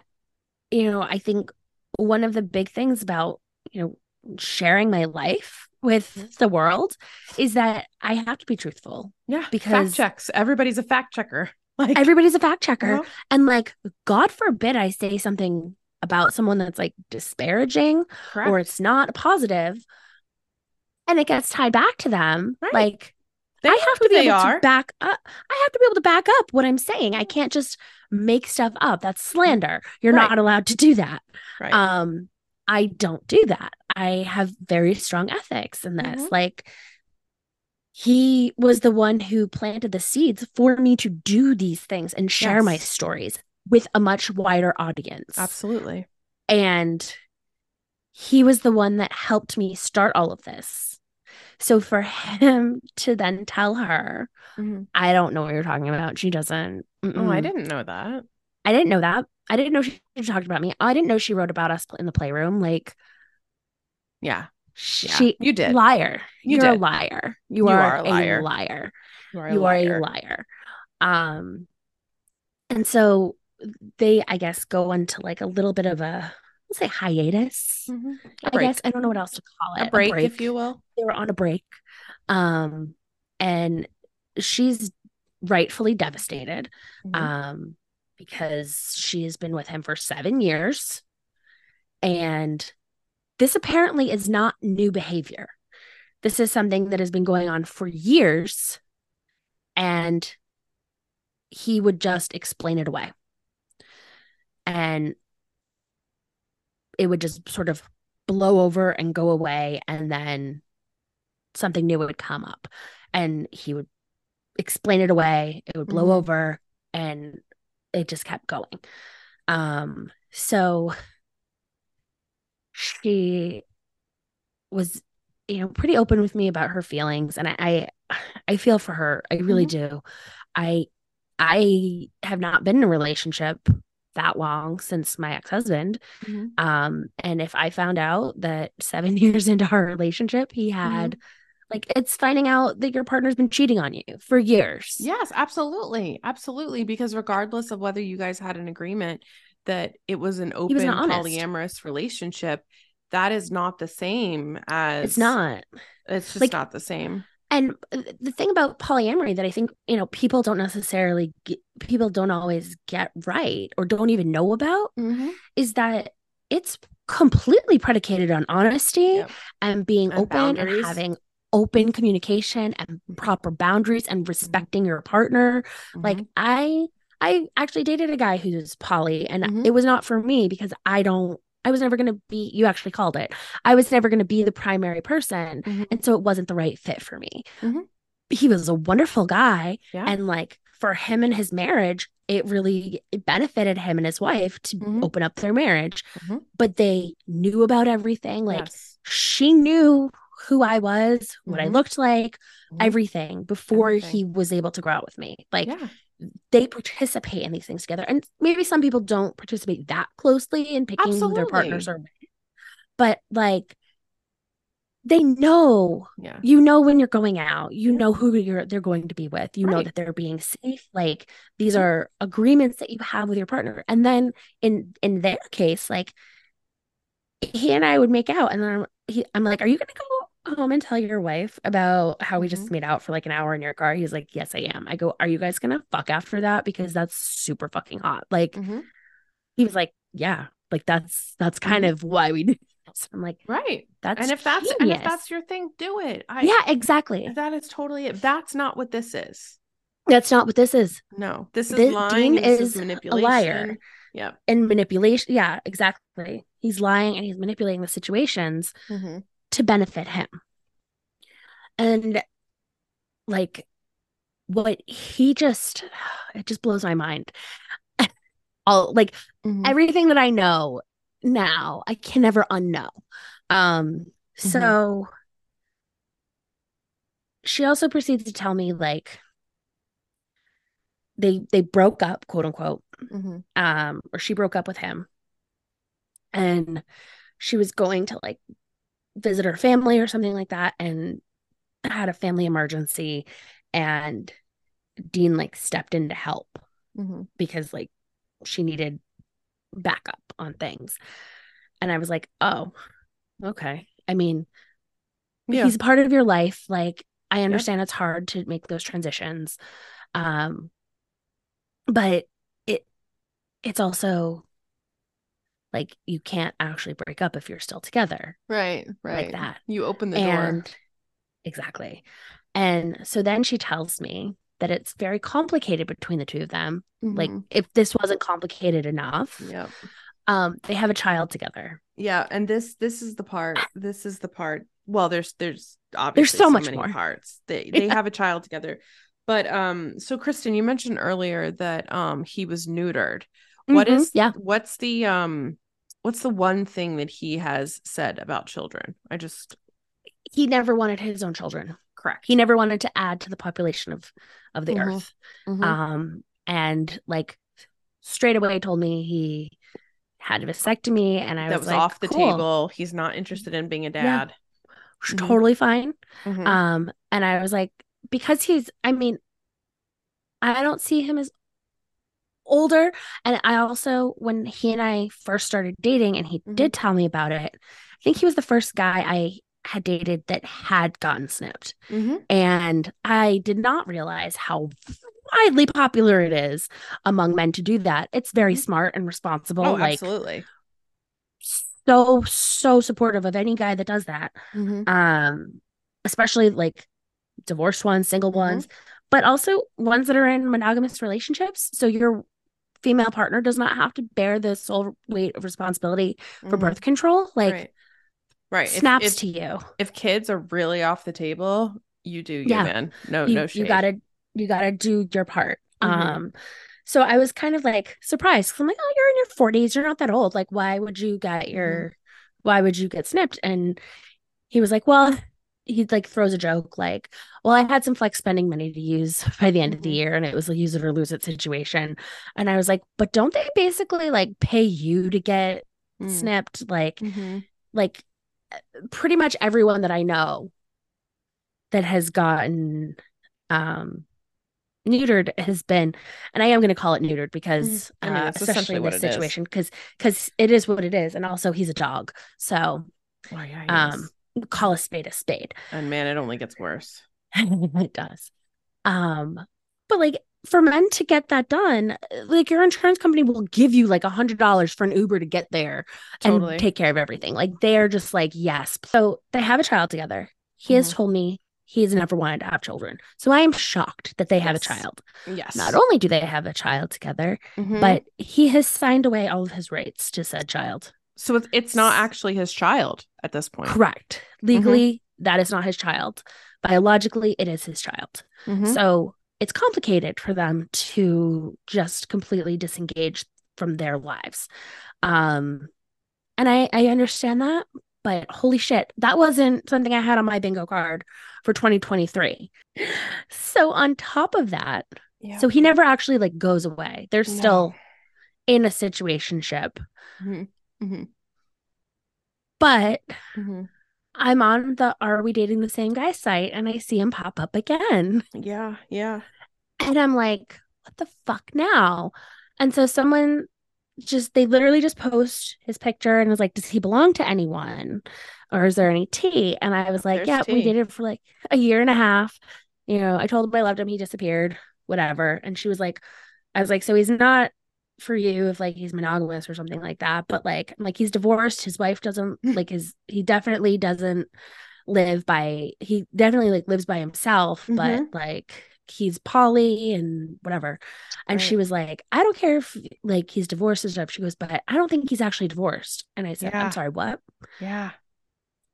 you know i think one of the big things about you know sharing my life with the world is that I have to be truthful. Yeah. Because fact checks. Everybody's a fact checker. Like everybody's a fact checker. Uh-huh. And like, God forbid I say something about someone that's like disparaging Correct. or it's not positive and it gets tied back to them. Right. Like they I have to be able are. to back up. I have to be able to back up what I'm saying. I can't just make stuff up. That's slander. You're right. not allowed to do that. Right. Um, I don't do that. I have very strong ethics in this. Mm-hmm. Like, he was the one who planted the seeds for me to do these things and share yes. my stories with a much wider audience. Absolutely. And he was the one that helped me start all of this. So for him to then tell her, mm-hmm. I don't know what you're talking about. She doesn't. Mm-mm. Oh, I didn't know that. I didn't know that. I didn't know she talked about me. I didn't know she wrote about us in the playroom. Like, Yeah. She you did. liar. You You're a liar. You, You are, are a a liar. liar. You are a You are a liar. Um, and so they, I guess, go into like a little bit of a, let's say hiatus. Mhm. A I break. guess I don't know what else to call it. a break, if you will. They were on a break. Um, and she's rightfully devastated. Mhm. Um, because she has been with him for seven years. And this apparently is not new behavior. This is something that has been going on for years. And he would just explain it away. And it would just sort of blow over and go away. And then something new would come up. And he would explain it away. It would blow Mhm. over. And it just kept going. Um, so she was, you know, pretty open with me about her feelings, and I, I, I feel for her. I really do. I, I have not been in a relationship that long since my ex-husband. Mhm. Um, and if I found out that seven years into our relationship, he had like it's finding out that your partner's been cheating on you for years. Yes, absolutely. Absolutely. Because regardless of whether you guys had an agreement that it was an open was polyamorous relationship, that is not the same as It's not. It's just Like- not the same. And the thing about polyamory that I think, you know, people don't necessarily get, people don't always get right or don't even know about mm-hmm. is that it's completely predicated on honesty Yep. and being And open and having open communication and mm-hmm. proper boundaries and mm-hmm. respecting your partner. Like Mhm. I I actually dated a guy who's poly and Mhm. it was not for me because I don't I was never going to be you actually called it. I was never going to be the primary person Mhm. and so it wasn't the right fit for me. Mhm. He was a wonderful guy yeah. and like for him and his marriage it really it benefited him and his wife to Mhm. open up their marriage. Mhm. But they knew about everything like yes. she knew who I was, what I Mhm. looked like, Mhm. everything before he was able to go out with me. Like yeah. They participate in these things together. And maybe some people don't participate that closely in picking who their partners are. But like they know, Yeah. you know when you're going out, you know who you're they're going to be with. You know that they're being safe. Like these are agreements that you have with your partner. And then in in their case, like he and I would make out and then I'm, he, I'm like, are you gonna go home and tell your wife about how we just made out for like an hour in your car? He's like, yes, I am. I go, are you guys gonna fuck after that? Because that's super fucking hot. Like Mhm. he was like, yeah, like that's that's kind Mhm. of why we do this. I'm like, Right. that's and if that's and if that's your thing, do it. I yeah, exactly. that is totally it. That's not what this is. That's not what this is. No. This is This- lying. Dean This is is a liar. Yeah. And manipulation. Yeah, exactly. He's lying and he's manipulating the situations Mhm. To benefit him. And like what he just it just blows my mind. All like Mhm. everything that I know now, I can never unknow. Um so she also proceeds to tell me like they they broke up, quote unquote, Mhm. um, or she broke up with him. And she was going to like visit her family or something like that and had a family emergency and Dean like stepped in to help Mhm. because like she needed backup on things. And I was like, "Oh, okay." I mean, Yeah. he's a part of your life. Like I understand it's hard to make those transitions. Um but it it's also like you can't actually break up if you're still together Right. Right. Like that. You open the and door. exactly and so then she tells me that it's very complicated between the two of them like Mhm. if this wasn't complicated enough Yep. um they have a child together Yeah, and this this is the part. This is the part. Well, there's there's obviously there's so much many more. parts. They they Yeah. have a child together. But um so Kristen, you mentioned earlier that um he was neutered. What Mhm, is yeah what's the um what's the one thing that he has said about children? I just he never wanted his own children correct. he never wanted to add to the population of of the Mhm, earth Mhm. um and like straight away told me he had a vasectomy and I that was, was like, off the cool. table. He's not interested in being a dad. Mhm. Totally fine. Mhm. Um, and I was like, because he's, I mean, I don't see him as older. And I also, when he and I first started dating, and he Mhm. did tell me about it, I think he was the first guy I had dated that had gotten snipped. Mhm. And I did not realize how widely popular it is among men to do that. It's very Mhm. smart and responsible. Oh, like, absolutely. so, so supportive of any guy that does that Mhm. um especially like divorced ones single Mhm. ones but also ones that are in monogamous relationships so your female partner does not have to bear the sole weight of responsibility for Mhm. birth control like right. Right. Snaps if, to you if kids are really off the table, you do you, Yeah. man. No, you, no you gotta you gotta do your part Mhm. um so i was kind of like surprised i'm like oh you're in your 40s you're not that old like why would you get your why would you get snipped and he was like well he like throws a joke like well i had some flex spending money to use by the end of the Mhm. year and it was a use it or lose it situation and i was like but don't they basically like pay you to get Mm. snipped like Mhm. like pretty much everyone that I know that has gotten um neutered has been and I am going to call it neutered because I mean, uh, especially in this it is. situation because because it is what it is and also he's a dog so Oh, yeah, um. Call a spade a spade and man, it only gets worse. it does um but like for men to get that done like your insurance company will give you like a hundred dollars for an uber to get there Totally. and take care of everything. Like they're just like, yes. So they have a child together. He has Mhm. told me he has never wanted to have children. So I am shocked that they have a child. yes. Not only do they have a child together, Mhm. but he has signed away all of his rights to said child. So it's, it's not actually his child at this point. Correct. Legally, that is not his child. Biologically, it is his child. Mhm. So it's complicated for them to just completely disengage from their lives. Um, and I, I understand that, but holy shit, that wasn't something I had on my bingo card for 2023. So on top of that, yeah. so he never actually like goes away. They're No. still in a situationship. Mhm. Mhm. But Mhm. I'm on the Are We Dating the Same Guy site and I see him pop up again. Yeah. Yeah. And I'm like, what the fuck now? And so someone just, they literally just post his picture and was like, does he belong to anyone? Or is there any tea? And I was like, There's yeah, we tea. dated for like a year and a half. You know, I told him I loved him. He disappeared, whatever. And she was like, I was like, so he's not for you if like he's monogamous or something like that. But like, like, he's divorced. His wife doesn't like his, he definitely doesn't live by, he definitely like lives by himself, but Mhm. like, he's poly and whatever. And she was like, I don't care if like he's divorced and stuff. She goes, but I don't think he's actually divorced. And I said, Yeah. I'm sorry, what? Yeah.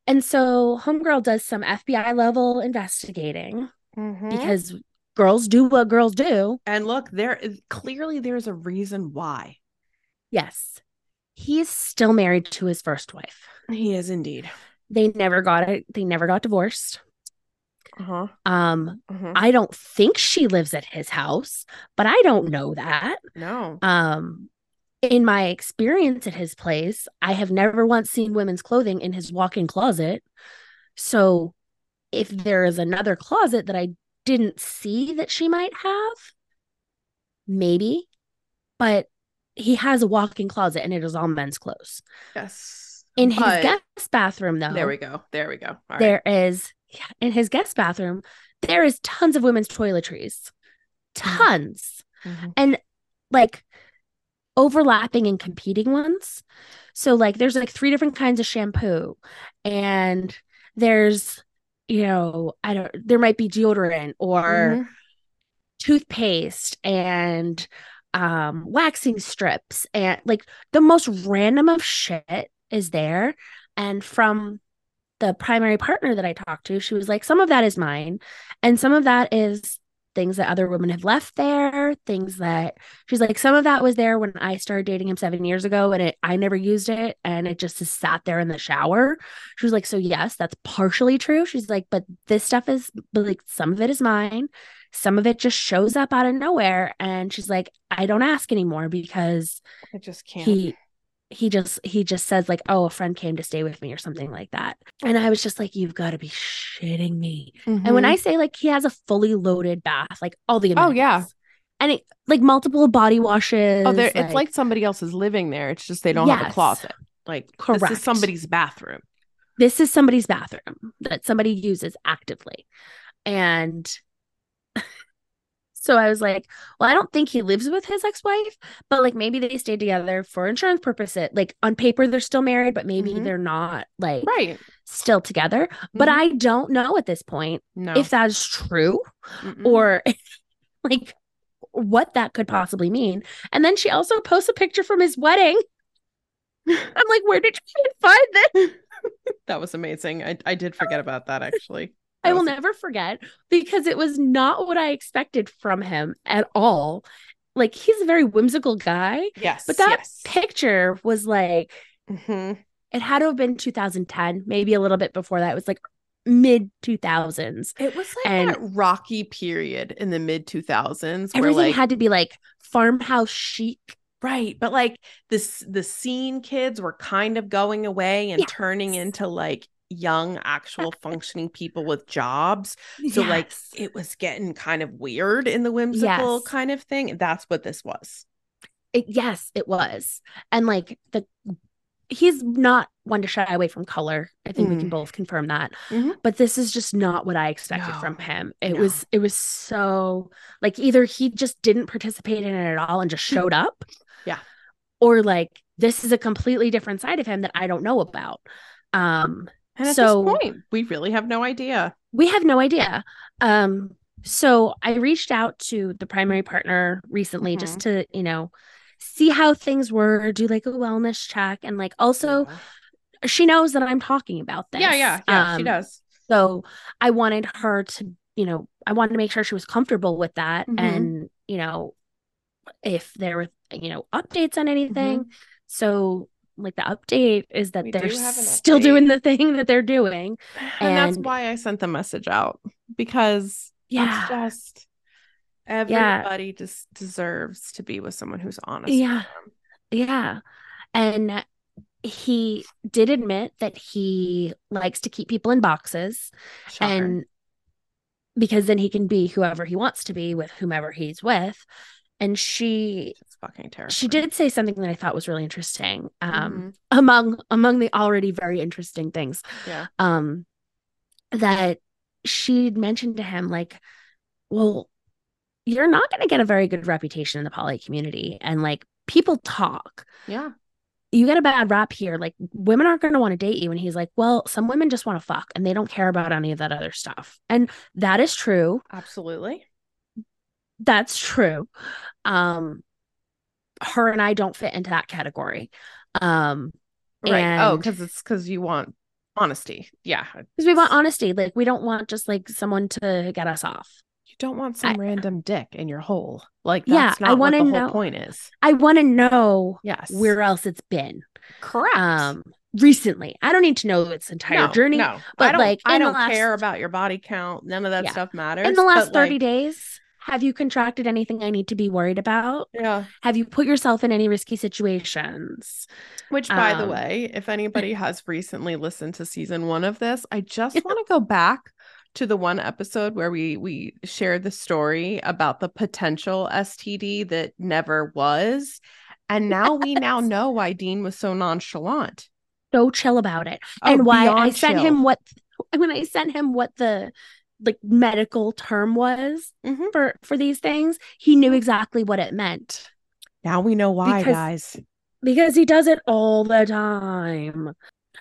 And so Homegirl does some FBI level investigating Mhm. because girls do what girls do. and look, there is clearly there's a reason why Yes. He's still married to his first wife. he is indeed. They never got it. They never got divorced. Uh huh. Um, Uh-huh. I don't think she lives at his house, but I don't know that. No. Um, in my experience at his place, I have never once seen women's clothing in his walk-in closet. So if there is another closet that I didn't see that she might have, maybe, but he has a walk-in closet and it is all men's clothes. Yes. In his But- guest bathroom, though, There we go. There we go. All right. there is yeah, in his guest bathroom, there is tons of women's toiletries. Tons. Mhm. and like overlapping and competing ones. So like there's like three different kinds of shampoo and there's you know, I don't there might be deodorant or Mhm. toothpaste and um waxing strips and like the most random of shit is there and from the primary partner that I talked to she was like some of that is mine and some of that is things that other women have left there things that she's like some of that was there when I started dating him 7 years ago and it I never used it and it just sat there in the shower. She was like so yes that's partially true. She's like but this stuff is but like some of it is mine. Some of it just shows up out of nowhere. And she's like i don't ask anymore because I just can't. he he just he just says like oh a friend came to stay with me or something like that and i was just like you've got to be shitting me Mm-hmm. and when i say like he has a fully loaded bath like all the Oh, yeah. and it like multiple body washes oh, there it's like somebody else is living there. It's just they don't have a closet. Like this Correct. is somebody's bathroom. this is somebody's bathroom that somebody uses actively. And so I was like, well, I don't think he lives with his ex-wife, but like maybe they stayed together for insurance purposes. Like on paper they're still married, but maybe Mhm. they're not like Right. still together. But Mhm. I don't know at this point No. if that is true Mm-mm. or like what that could possibly mean. And then she also posts a picture from his wedding. I'm like, where did you find this? that was amazing. I, I did forget about that actually. I will never forget because it was not what I expected from him at all. Like he's a very whimsical guy, Yes. but that yes. picture was like Mhm. it had to have been 2010, maybe a little bit before that. It was like mid 2000s. It was like And- that rocky period in the mid 2000s where Everything like had to be like farmhouse chic. right, but like this the scene kids were kind of going away and turning into like young actual functioning people with jobs. So like it was getting kind of weird in the whimsical Yes. kind of thing. That's what this was. It- yes, it was. And like the he's not one to shy away from color. I think we can Mm. both confirm that. Mhm. But this is just not what I expected No, from him. It no. was it was so like either he just didn't participate in it at all and just showed up. Yeah. Or like this is a completely different side of him that I don't know about. Um And at So- this point, we really have no idea. we have no idea. Um, so I reached out to the primary partner recently just to, you know, see how things were, do like a wellness check, and like also she knows that I'm talking about this. Yeah, yeah, yeah. she Um, does. So I wanted her to, you know, I wanted to make sure she was comfortable with that, Mhm. and you know, if there were, you know, updates on anything. So like the update is that We they're still update. doing the thing that they're doing. And, that's why I sent the message out because Yeah. it's just everybody just deserves to be with someone who's honest. Yeah. Yeah. And he did admit that he likes to keep people in boxes Shocker. and because then he can be whoever he wants to be with whomever he's with. And she fucking terrible. she did say something that I thought was really interesting. Um Mhm. among among the already very interesting things. Yeah. Um that she'd mentioned to him like, well, you're not gonna get a very good reputation in the poly community. And like people talk. Yeah. you get a bad rap here. Like women aren't going to want to date you. And he's like, well, some women just want to fuck and they don't care about any of that other stuff. And that is true. Absolutely. That's true. Um, her and I don't fit into that category. Um, Right. oh, because it's because you want honesty. Yeah. because we want honesty. Like we don't want just like someone to get us off. You don't want some I- random dick in your hole. Like Yeah, that's I what wanna whole know- point is. I want to know Yes. where else it's been. correct. Um, recently. I don't need to know its entire no, journey. No, but, I like, I don't last- care about your body count. None of that Yeah. stuff matters. In the last 30 like, days, have you contracted anything I need to be worried about? Yeah. Have you put yourself in any risky situations? Which, by the Um, way, if anybody has recently listened to season one of this, I just want to go back to the one episode where we we shared the story about the potential STD that never was, and now we now know why Dean was so nonchalant. So chill about it. Oh, and why I sent chill. him what when I sent him what the like medical term was Mhm. for for these things, he knew exactly what it meant Now we know why, Because- guys. because he does it all the time.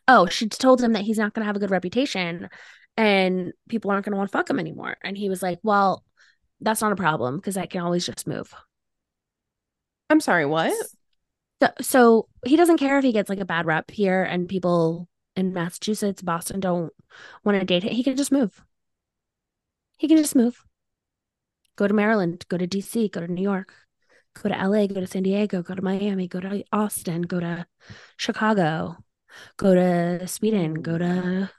Oh, she told him that he's not going to have a good reputation and people aren't going to want to fuck him anymore. And he was like, "Well, that's not a problem because I can always just move." I'm sorry, what? So, so he doesn't care if he gets like a bad rep here and people in Massachusetts, Boston don't want to date him. He can just move. He can just move. Go to Maryland, go to DC, go to New York, go to LA, go to San Diego, go to Miami, go to Austin, go to Chicago, go to Sweden, go to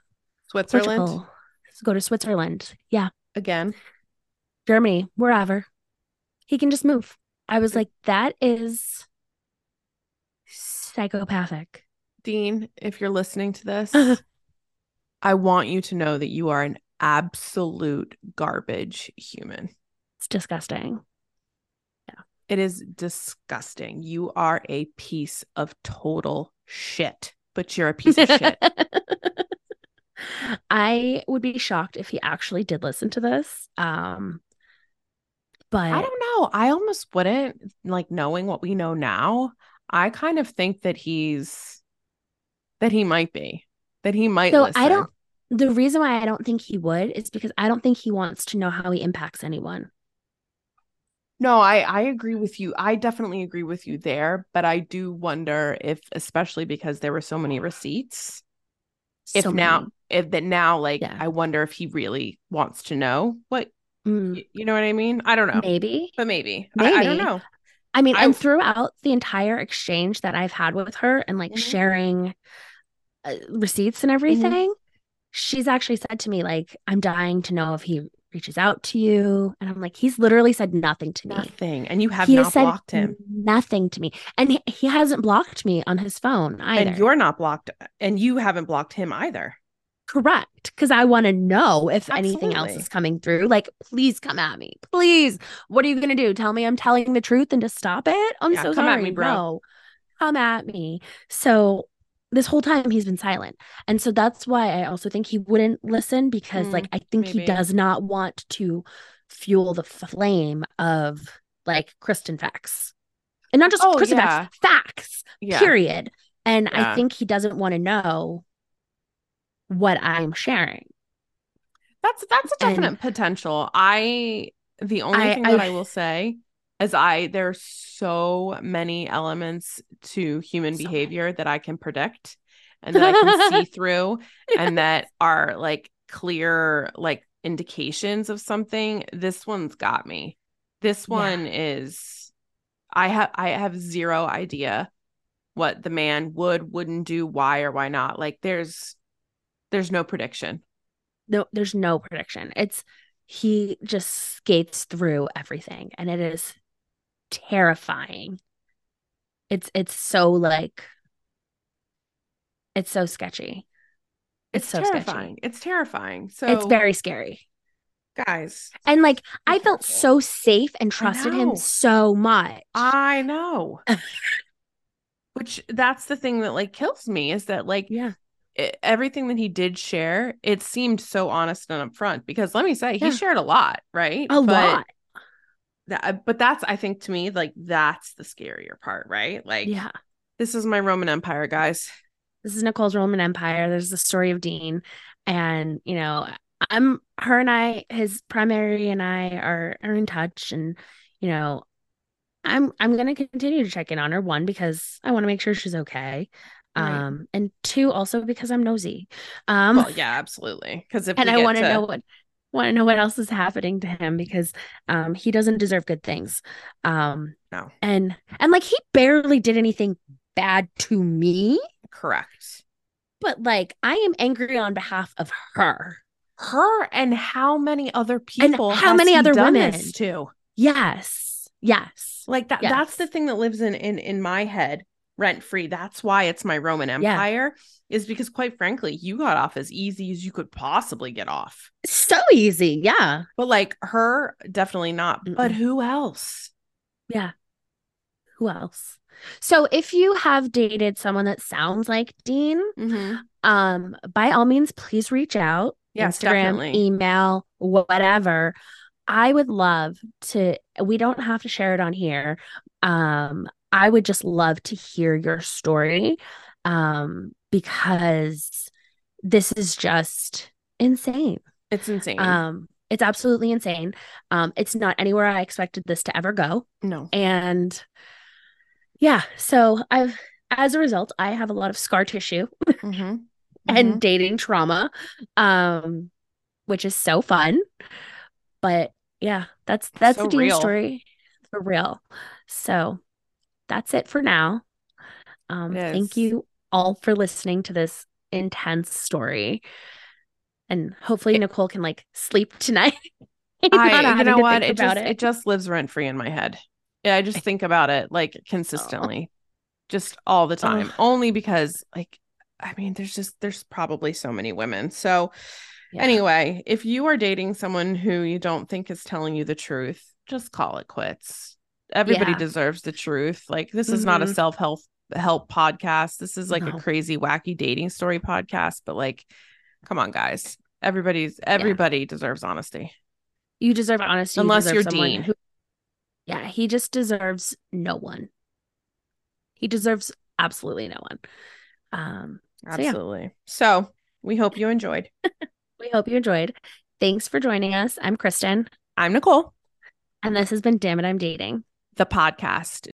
Switzerland Portugal, go to Switzerland. Yeah, again. Germany, wherever. He can just move. I was like, that is psychopathic. Dean, if you're listening to this, I want you to know that you are an absolute garbage human. It's disgusting. Yeah. It is disgusting. You are a piece of total shit, but you're a piece of shit. I would be shocked if he actually did listen to this. Um, but I don't know. I almost wouldn't like knowing what we know now. I kind of think that he's that he might be that he might. so listen. I don't. The reason why I don't think he would is because I don't think he wants to know how he impacts anyone. No, I I agree with you. I definitely agree with you there, but I do wonder if, especially because there were so many receipts, if So now if that now like Yeah. I wonder if he really wants to know what Mm, y- you know what I mean. I don't know, maybe. but maybe, I, I don't know. I mean, I- and throughout the entire exchange that I've had with her and like Mhm. sharing uh, receipts Mm-hmm. and everything, she's actually said to me, like, I'm dying to know if he reaches out to you. And I'm like, he's literally said nothing to me. Nothing, and you have he not blocked him, nothing to me. And he, he hasn't blocked me on his phone either. and you're not blocked, and you haven't blocked him either. correct. Because I want to know if anything else is coming through. Like, please come at me. Please. What are you going to do? Tell me I'm telling the truth and to stop it? I'm Yeah, so come at sorry. me, bro. No, come at me. So this whole time he's been silent. And so that's why I also think he wouldn't listen because, Mm, like, I think he does not want to fuel the flame of like Kristen facts. And not just Oh, Kristen yeah. facts, facts, Yeah, period. And Yeah. I think he doesn't want to know what I'm sharing. That's that's a And- definite potential. I the only I- thing that I- I will say is I there's so many elements to human So behavior that I can predict and that I can see through and that are like clear like indications of something. This one's got me. This Yeah. one is I have I have zero idea what the man would wouldn't do why or why not. Like there's there's no prediction. No, there's no prediction. It's he just skates through everything and it is terrifying. It's it's so like it's so sketchy. It's, so terrifying. sketchy. It's terrifying. So It's very scary. guys. And like I felt so safe and trusted him so much. I know. Which that's the thing that like kills me is that like yeah. e- everything that he did share, it seemed so honest and upfront. Because let me say, Yeah. he shared a lot, right? A But lot. That, but that's I think to me like that's the scarier part, right? Like Yeah. this is my Roman Empire, guys. this is Nicole's Roman Empire. There's the story of Dean, and you know, I'm her and I, his primary and I are are in touch, and you know, I'm I'm gonna continue to check in on her. One because I want to make sure she's okay, Right. um, and two also because I'm nosy, um, Well, yeah, absolutely. Because if and I want to to- know what want to know what else is happening to him because um he doesn't deserve good things um No. and and like he barely did anything bad to me correct. but like I am angry on behalf of her. Her and how many other people how has many he other women? this to? Yes. Yes. Like that Yes. that's the thing that lives in in in my head rent free. That's why it's my Roman Empire is because quite frankly, you got off as easy as you could possibly get off. So easy. Yeah. But like her definitely not. But Mm-mm. who else? Yeah. Who else? So if you have dated someone that sounds like Dean, Mhm. um, by all means, please reach out. Yes, Instagram, definitely. email, whatever. I would love to, we don't have to share it on here. Um, I would just love to hear your story. Um, because this is just insane. It's insane. Um, it's absolutely insane. Um, it's not anywhere I expected this to ever go. no. And yeah, so I've as a result, I have a lot of scar tissue Mhm. and Mhm. dating trauma, um, which is so fun. But yeah, that's that's So the Dean real. story for real. So that's it for now. Um, It thank you all for listening to this intense story. And hopefully It- Nicole can like sleep tonight. I you know what? It just it. just lives rent free in my head. Yeah, I just think about it like consistently. just all the time, Ugh. only because like I mean, there's just there's probably so many women. So yeah. anyway, if you are dating someone who you don't think is telling you the truth, just call it quits. Everybody yeah. deserves the truth. Like this mm-hmm. is not a mm-hmm. self-help help podcast. This is like no. a crazy wacky dating story podcast, but like come on guys. Everybody's everybody yeah. deserves honesty. You deserve honesty unless you are Dean. Who, yeah, he just deserves no one. He deserves absolutely no one. Um Absolutely. So, yeah. so we hope you enjoyed. we hope you enjoyed. Thanks for joining us. I'm Kristen. I'm Nicole. And this has been Damn It, I'm Dating, the podcast.